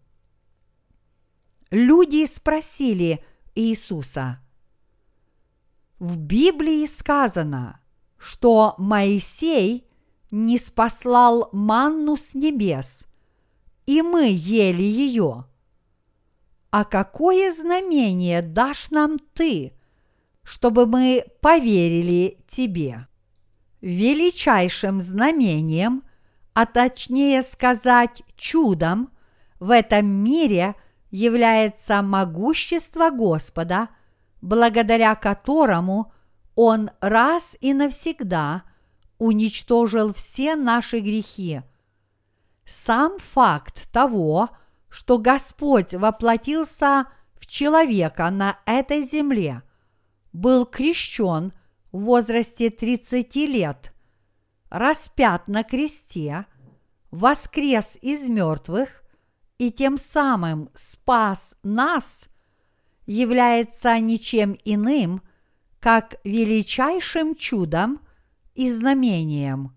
Люди спросили Иисуса, в Библии сказано, что Моисей не спаслал манну с небес, и мы ели ее. А какое знамение дашь нам ты, чтобы мы поверили тебе? величайшим знамением, а точнее сказать чудом, в этом мире является могущество Господа, благодаря которому Он раз и навсегда уничтожил все наши грехи. Сам факт того, что Господь воплотился в человека на этой земле, был крещен – в возрасте 30 лет, распят на кресте, воскрес из мертвых и тем самым спас нас, является ничем иным, как величайшим чудом и знамением.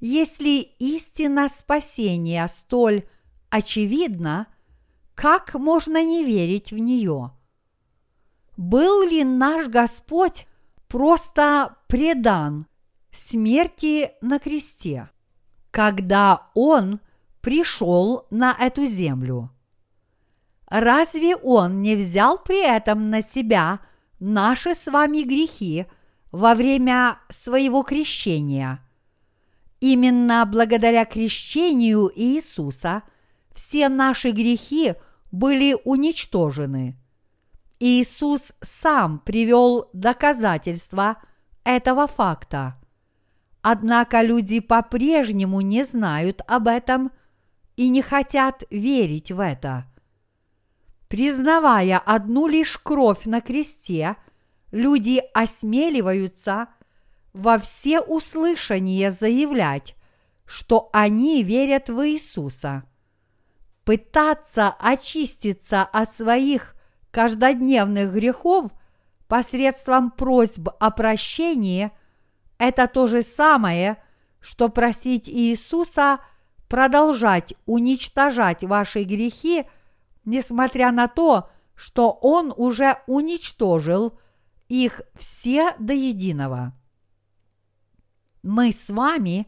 Если истина спасения столь очевидна, как можно не верить в нее? Был ли наш Господь просто предан смерти на кресте, когда Он пришел на эту землю. Разве Он не взял при этом на себя наши с вами грехи во время своего крещения? Именно благодаря крещению Иисуса все наши грехи были уничтожены – Иисус сам привел доказательства этого факта. Однако люди по-прежнему не знают об этом и не хотят верить в это. Признавая одну лишь кровь на кресте, люди осмеливаются во все услышание заявлять, что они верят в Иисуса. Пытаться очиститься от своих каждодневных грехов посредством просьб о прощении – это то же самое, что просить Иисуса продолжать уничтожать ваши грехи, несмотря на то, что Он уже уничтожил их все до единого. Мы с вами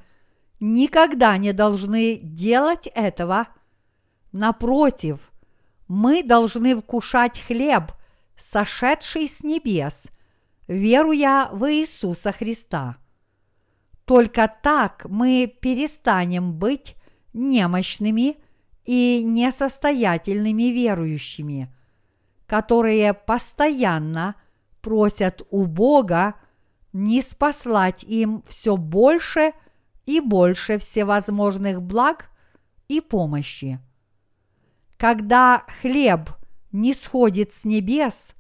никогда не должны делать этого. Напротив – мы должны вкушать хлеб, сошедший с небес, веруя в Иисуса Христа. Только так мы перестанем быть немощными и несостоятельными верующими, которые постоянно просят у Бога не спаслать им все больше и больше всевозможных благ и помощи. Когда хлеб не сходит с небес,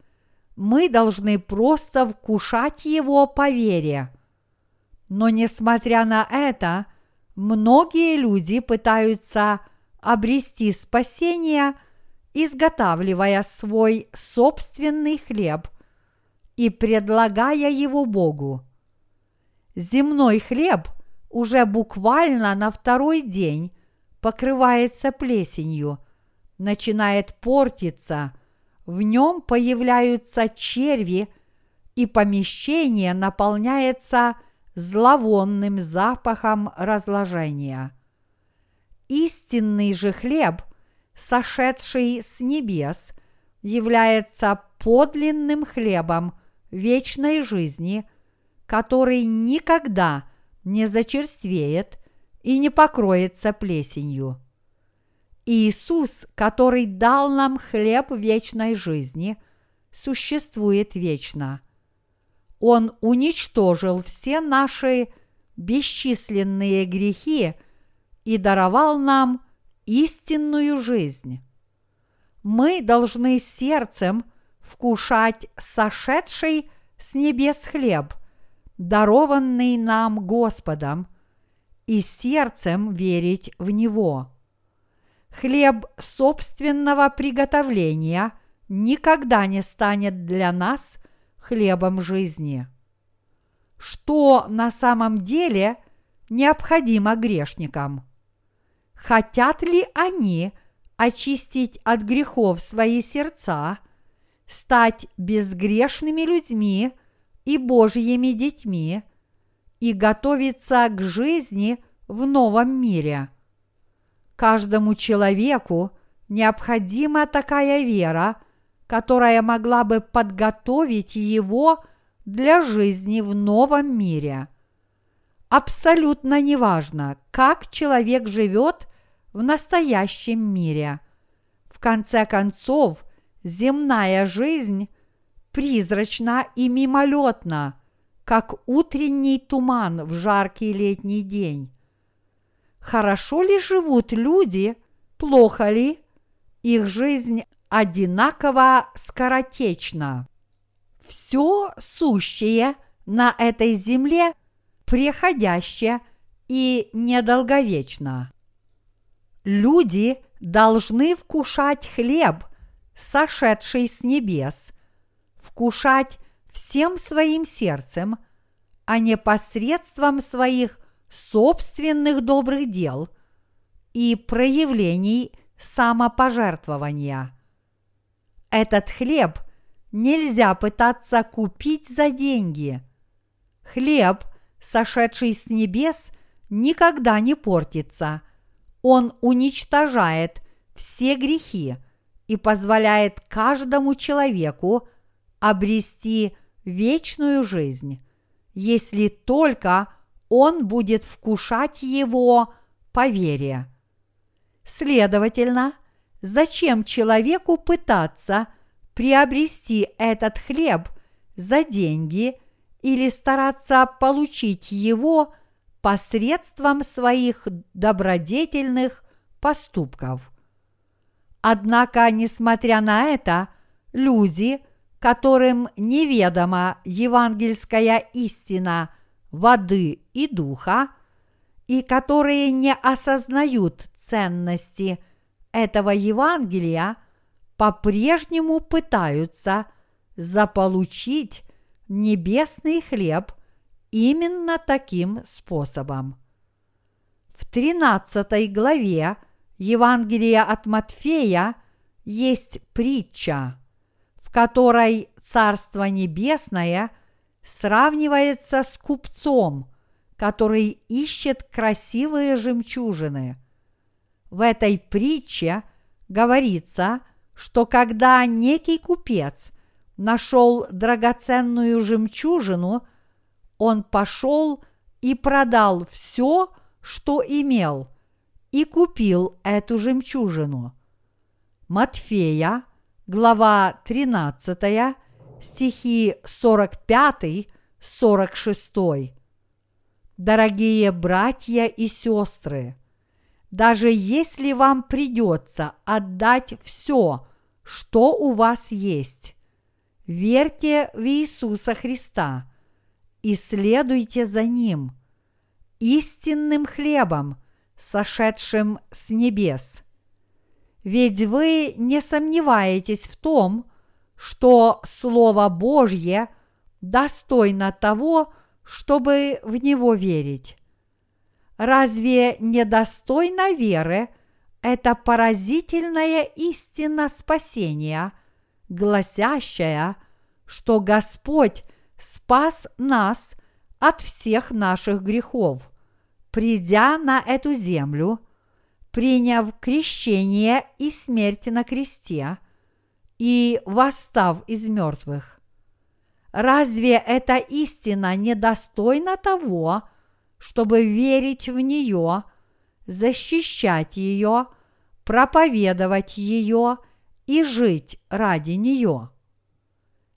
мы должны просто вкушать его по вере. Но несмотря на это, многие люди пытаются обрести спасение, изготавливая свой собственный хлеб и предлагая его Богу. Земной хлеб уже буквально на второй день покрывается плесенью, начинает портиться, в нем появляются черви, и помещение наполняется зловонным запахом разложения. Истинный же хлеб, сошедший с небес, является подлинным хлебом вечной жизни, который никогда не зачерствеет и не покроется плесенью. Иисус, который дал нам хлеб вечной жизни, существует вечно. Он уничтожил все наши бесчисленные грехи и даровал нам истинную жизнь. Мы должны сердцем вкушать сошедший с небес хлеб, дарованный нам Господом, и сердцем верить в Него. Хлеб собственного приготовления никогда не станет для нас хлебом жизни. Что на самом деле необходимо грешникам? Хотят ли они очистить от грехов свои сердца, стать безгрешными людьми и Божьими детьми и готовиться к жизни в новом мире. Каждому человеку необходима такая вера, которая могла бы подготовить его для жизни в новом мире. Абсолютно неважно, как человек живет в настоящем мире. В конце концов, земная жизнь призрачна и мимолетна, как утренний туман в жаркий летний день. Хорошо ли живут люди, плохо ли? Их жизнь одинаково скоротечна. Все сущее на этой земле приходящее и недолговечно. Люди должны вкушать хлеб, сошедший с небес, вкушать всем своим сердцем, а не посредством своих собственных добрых дел и проявлений самопожертвования. Этот хлеб нельзя пытаться купить за деньги. Хлеб, сошедший с небес, никогда не портится. Он уничтожает все грехи и позволяет каждому человеку обрести вечную жизнь, если только он будет вкушать его по вере. Следовательно, зачем человеку пытаться приобрести этот хлеб за деньги или стараться получить его посредством своих добродетельных поступков? Однако, несмотря на это, люди, которым неведома евангельская истина воды и духа, и которые не осознают ценности этого Евангелия, по-прежнему пытаются заполучить небесный хлеб именно таким способом. В 13 главе Евангелия от Матфея есть притча, в которой Царство Небесное сравнивается с купцом, который ищет красивые жемчужины. В этой притче говорится, что когда некий купец нашел драгоценную жемчужину, он пошел и продал все, что имел – и купил эту жемчужину. Матфея, глава 13, стихи 45-46. Дорогие братья и сестры, даже если вам придется отдать все, что у вас есть. Верьте в Иисуса Христа и следуйте за Ним, истинным хлебом, сошедшим с небес. Ведь вы не сомневаетесь в том, что Слово Божье достойно того, чтобы в него верить. Разве недостойно веры это поразительная истина спасения, гласящая, что Господь спас нас от всех наших грехов, придя на эту землю, приняв крещение и смерть на кресте и восстав из мертвых. Разве эта истина недостойна того, чтобы верить в нее, защищать ее, проповедовать ее и жить ради нее?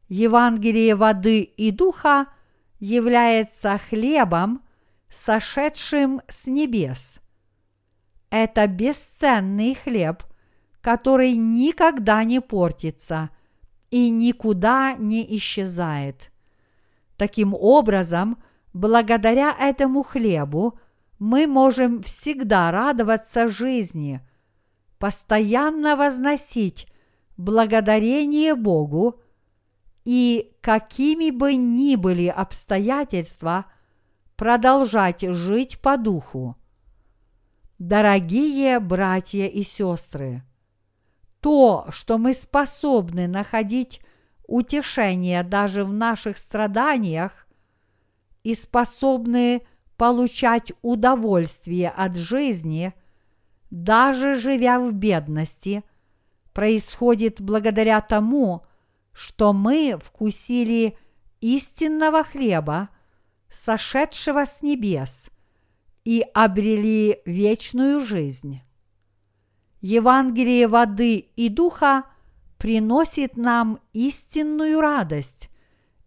Евангелие воды и духа является хлебом, сошедшим с небес. Это бесценный хлеб, который никогда не портится – и никуда не исчезает. Таким образом, благодаря этому хлебу мы можем всегда радоваться жизни, постоянно возносить благодарение Богу и какими бы ни были обстоятельства, продолжать жить по духу. Дорогие братья и сестры, то, что мы способны находить утешение даже в наших страданиях и способны получать удовольствие от жизни, даже живя в бедности, происходит благодаря тому, что мы вкусили истинного хлеба, сошедшего с небес, и обрели вечную жизнь. Евангелие воды и духа приносит нам истинную радость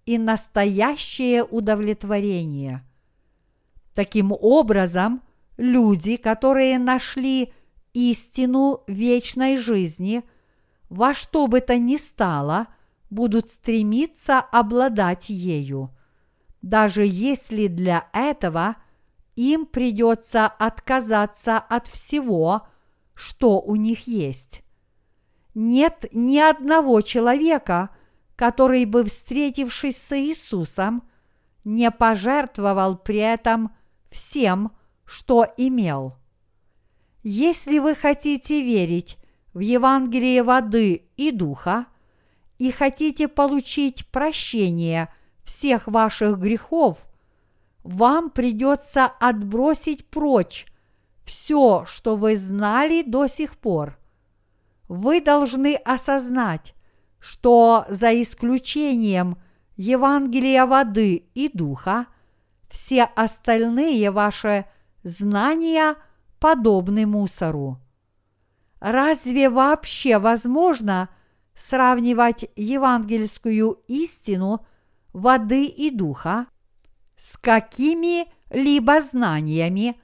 и настоящее удовлетворение. Таким образом, люди, которые нашли истину вечной жизни, во что бы то ни стало, будут стремиться обладать ею, даже если для этого им придется отказаться от всего – что у них есть. Нет ни одного человека, который бы, встретившись с Иисусом, не пожертвовал при этом всем, что имел. Если вы хотите верить в Евангелие воды и духа и хотите получить прощение всех ваших грехов, вам придется отбросить прочь все, что вы знали до сих пор. Вы должны осознать, что за исключением Евангелия воды и духа, все остальные ваши знания подобны мусору. Разве вообще возможно сравнивать евангельскую истину воды и духа с какими-либо знаниями,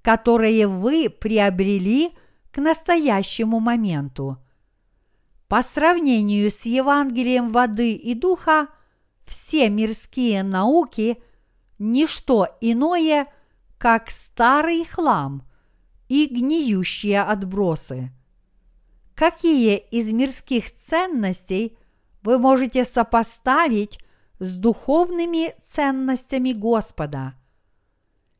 которые вы приобрели к настоящему моменту. По сравнению с Евангелием воды и духа, все мирские науки – ничто иное, как старый хлам и гниющие отбросы. Какие из мирских ценностей вы можете сопоставить с духовными ценностями Господа –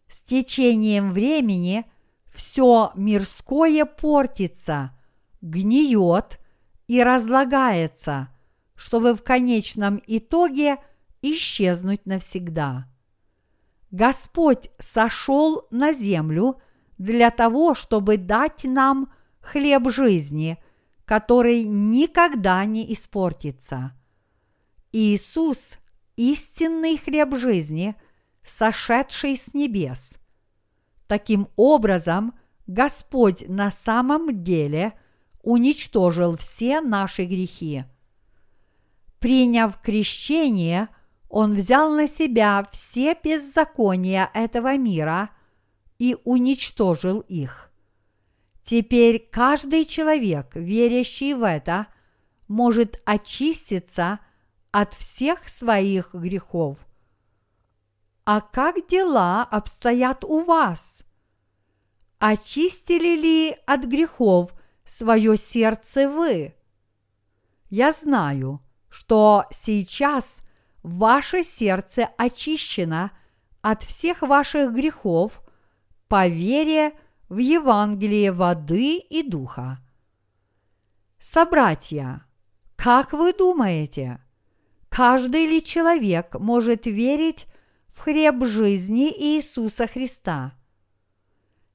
с течением времени все мирское портится, гниет и разлагается, чтобы в конечном итоге исчезнуть навсегда. Господь сошел на землю для того, чтобы дать нам хлеб жизни, который никогда не испортится. Иисус – истинный хлеб жизни – сошедший с небес. Таким образом, Господь на самом деле уничтожил все наши грехи. Приняв крещение, Он взял на себя все беззакония этого мира и уничтожил их. Теперь каждый человек, верящий в это, может очиститься от всех своих грехов. А как дела обстоят у вас? Очистили ли от грехов свое сердце вы? Я знаю, что сейчас ваше сердце очищено от всех ваших грехов по вере в Евангелие воды и духа. Собратья, как вы думаете, каждый ли человек может верить в хлеб жизни Иисуса Христа?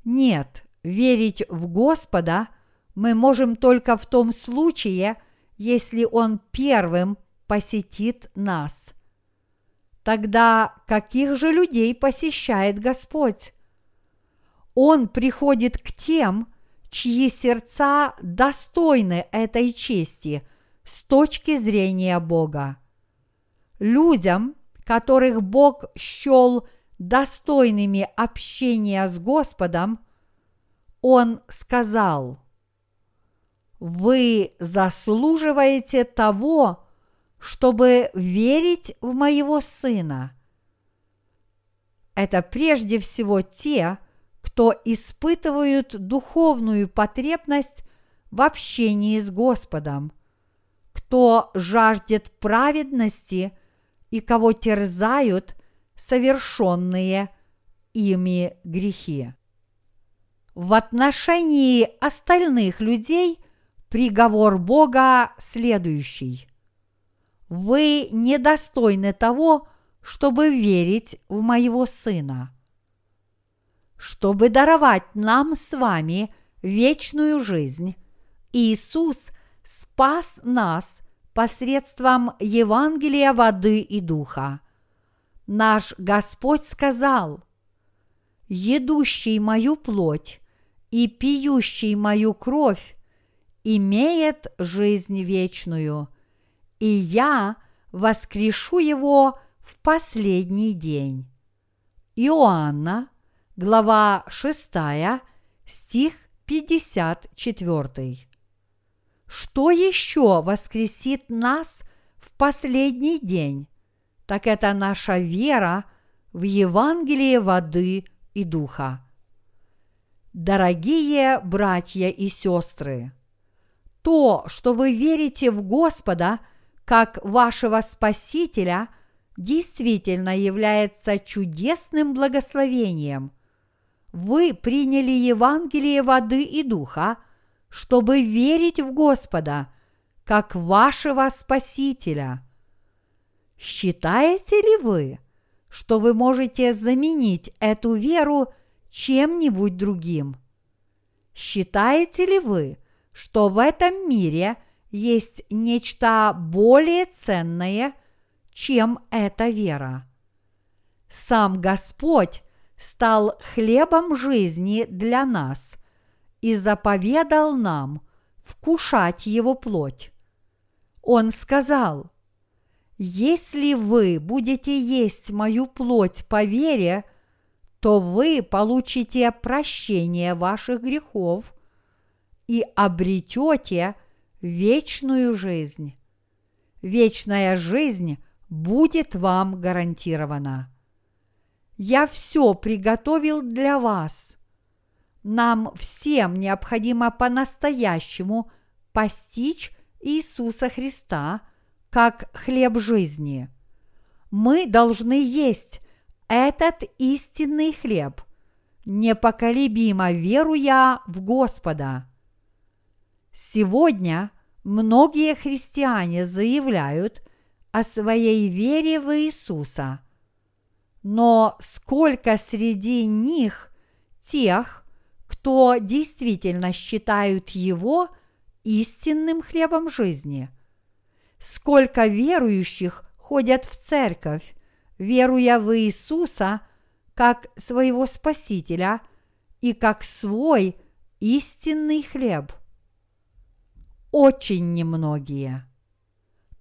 Нет, верить в Господа мы можем только в том случае, если Он первым посетит нас. Тогда каких же людей посещает Господь? Он приходит к тем, чьи сердца достойны этой чести с точки зрения Бога. Людям, которых Бог счел достойными общения с Господом, Он сказал, «Вы заслуживаете того, чтобы верить в моего Сына». Это прежде всего те, кто испытывают духовную потребность в общении с Господом, кто жаждет праведности и кого терзают совершенные ими грехи. В отношении остальных людей приговор Бога следующий. Вы недостойны того, чтобы верить в моего Сына – чтобы даровать нам с вами вечную жизнь, Иисус спас нас посредством Евангелия воды и духа. Наш Господь сказал, «Едущий мою плоть и пьющий мою кровь имеет жизнь вечную, и я воскрешу его в последний день». Иоанна, глава 6, стих 54. Что еще воскресит нас в последний день? Так это наша вера в Евангелие воды и духа. Дорогие братья и сестры, то, что вы верите в Господа как вашего Спасителя, действительно является чудесным благословением – вы приняли Евангелие воды и духа, чтобы верить в Господа, как вашего Спасителя. Считаете ли вы, что вы можете заменить эту веру чем-нибудь другим? Считаете ли вы, что в этом мире есть нечто более ценное, чем эта вера? Сам Господь стал хлебом жизни для нас и заповедал нам вкушать его плоть. Он сказал, «Если вы будете есть мою плоть по вере, то вы получите прощение ваших грехов и обретете вечную жизнь. Вечная жизнь будет вам гарантирована я все приготовил для вас. Нам всем необходимо по-настоящему постичь Иисуса Христа как хлеб жизни. Мы должны есть этот истинный хлеб, непоколебимо веруя в Господа. Сегодня многие христиане заявляют о своей вере в Иисуса – но сколько среди них тех, кто действительно считают его истинным хлебом жизни? Сколько верующих ходят в церковь, веруя в Иисуса как своего Спасителя и как свой истинный хлеб? Очень немногие.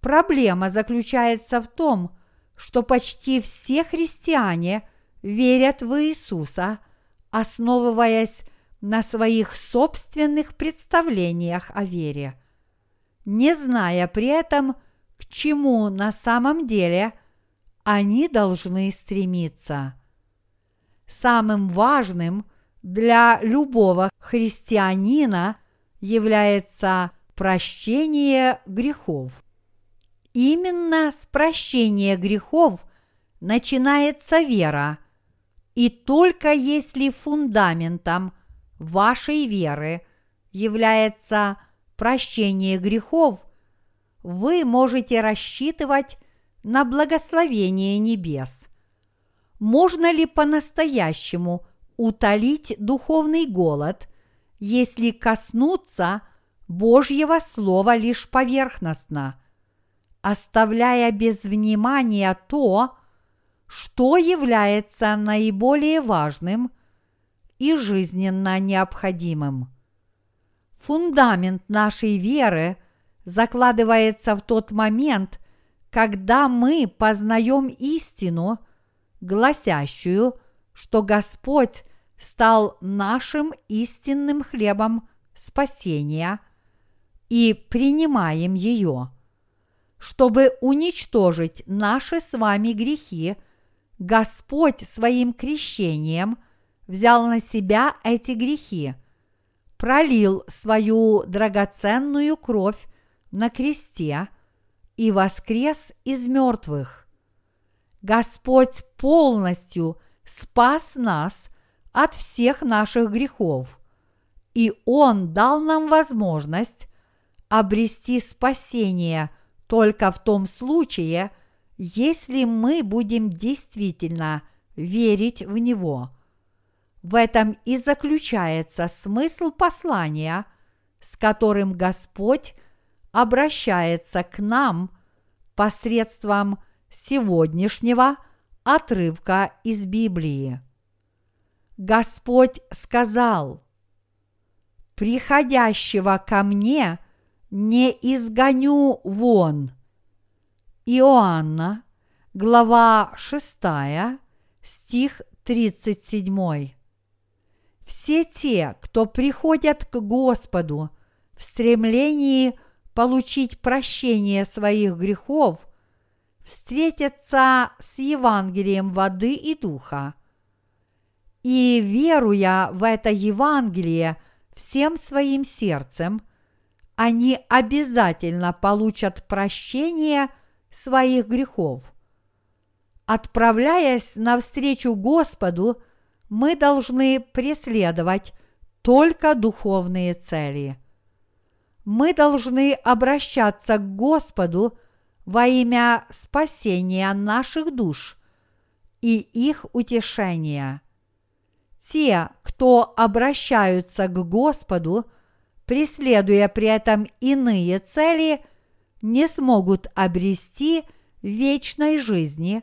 Проблема заключается в том, что почти все христиане верят в Иисуса, основываясь на своих собственных представлениях о вере. не зная при этом, к чему на самом деле они должны стремиться. Самым важным для любого христианина является прощение грехов. Именно с прощения грехов начинается вера, и только если фундаментом вашей веры является прощение грехов, вы можете рассчитывать на благословение небес. Можно ли по-настоящему утолить духовный голод, если коснуться Божьего Слова лишь поверхностно, оставляя без внимания то, что является наиболее важным и жизненно необходимым. Фундамент нашей веры закладывается в тот момент, когда мы познаем истину, гласящую, что Господь стал нашим истинным хлебом спасения и принимаем ее. Чтобы уничтожить наши с вами грехи, Господь своим крещением взял на себя эти грехи, пролил свою драгоценную кровь на кресте и воскрес из мертвых. Господь полностью спас нас от всех наших грехов, и Он дал нам возможность обрести спасение только в том случае, если мы будем действительно верить в Него. В этом и заключается смысл послания, с которым Господь обращается к нам посредством сегодняшнего отрывка из Библии. Господь сказал, «Приходящего ко мне не изгоню вон». Иоанна, глава 6, стих 37. Все те, кто приходят к Господу в стремлении получить прощение своих грехов, встретятся с Евангелием воды и духа. И веруя в это Евангелие всем своим сердцем, они обязательно получат прощение своих грехов. Отправляясь навстречу Господу, мы должны преследовать только духовные цели. Мы должны обращаться к Господу во имя спасения наших душ и их утешения. Те, кто обращаются к Господу, преследуя при этом иные цели, не смогут обрести вечной жизни,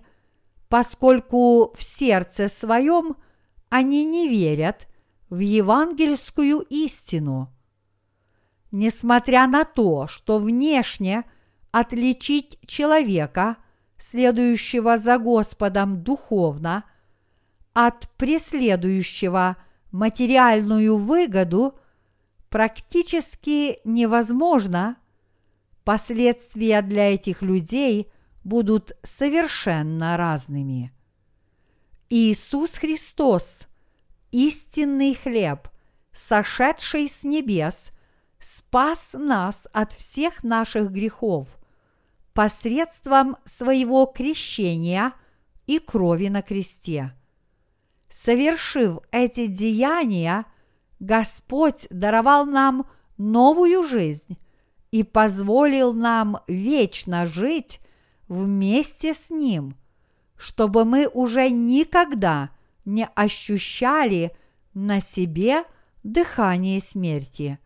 поскольку в сердце своем – они не верят в евангельскую истину. Несмотря на то, что внешне отличить человека, следующего за Господом духовно, от преследующего материальную выгоду практически невозможно, последствия для этих людей будут совершенно разными. Иисус Христос, истинный хлеб, сошедший с небес, спас нас от всех наших грехов посредством своего крещения и крови на кресте. Совершив эти деяния, Господь даровал нам новую жизнь и позволил нам вечно жить вместе с Ним – чтобы мы уже никогда не ощущали на себе дыхание смерти.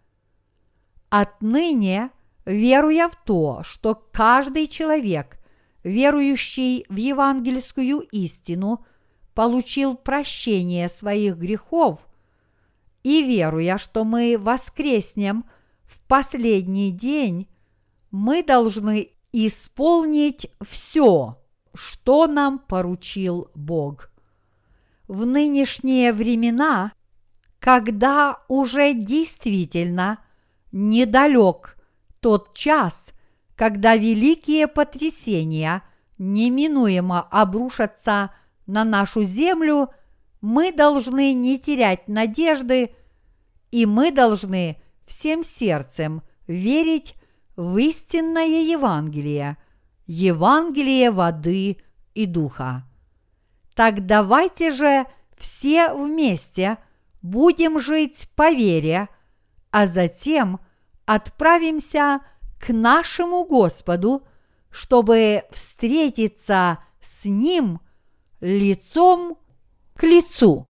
Отныне, веруя в то, что каждый человек, верующий в евангельскую истину, получил прощение своих грехов, и веруя, что мы воскреснем в последний день, мы должны исполнить все, что нам поручил Бог. В нынешние времена, когда уже действительно недалек тот час, когда великие потрясения неминуемо обрушатся на нашу землю, мы должны не терять надежды, и мы должны всем сердцем верить в истинное Евангелие, Евангелие воды и духа. Так давайте же все вместе будем жить по вере, а затем отправимся к нашему Господу, чтобы встретиться с Ним лицом лицу.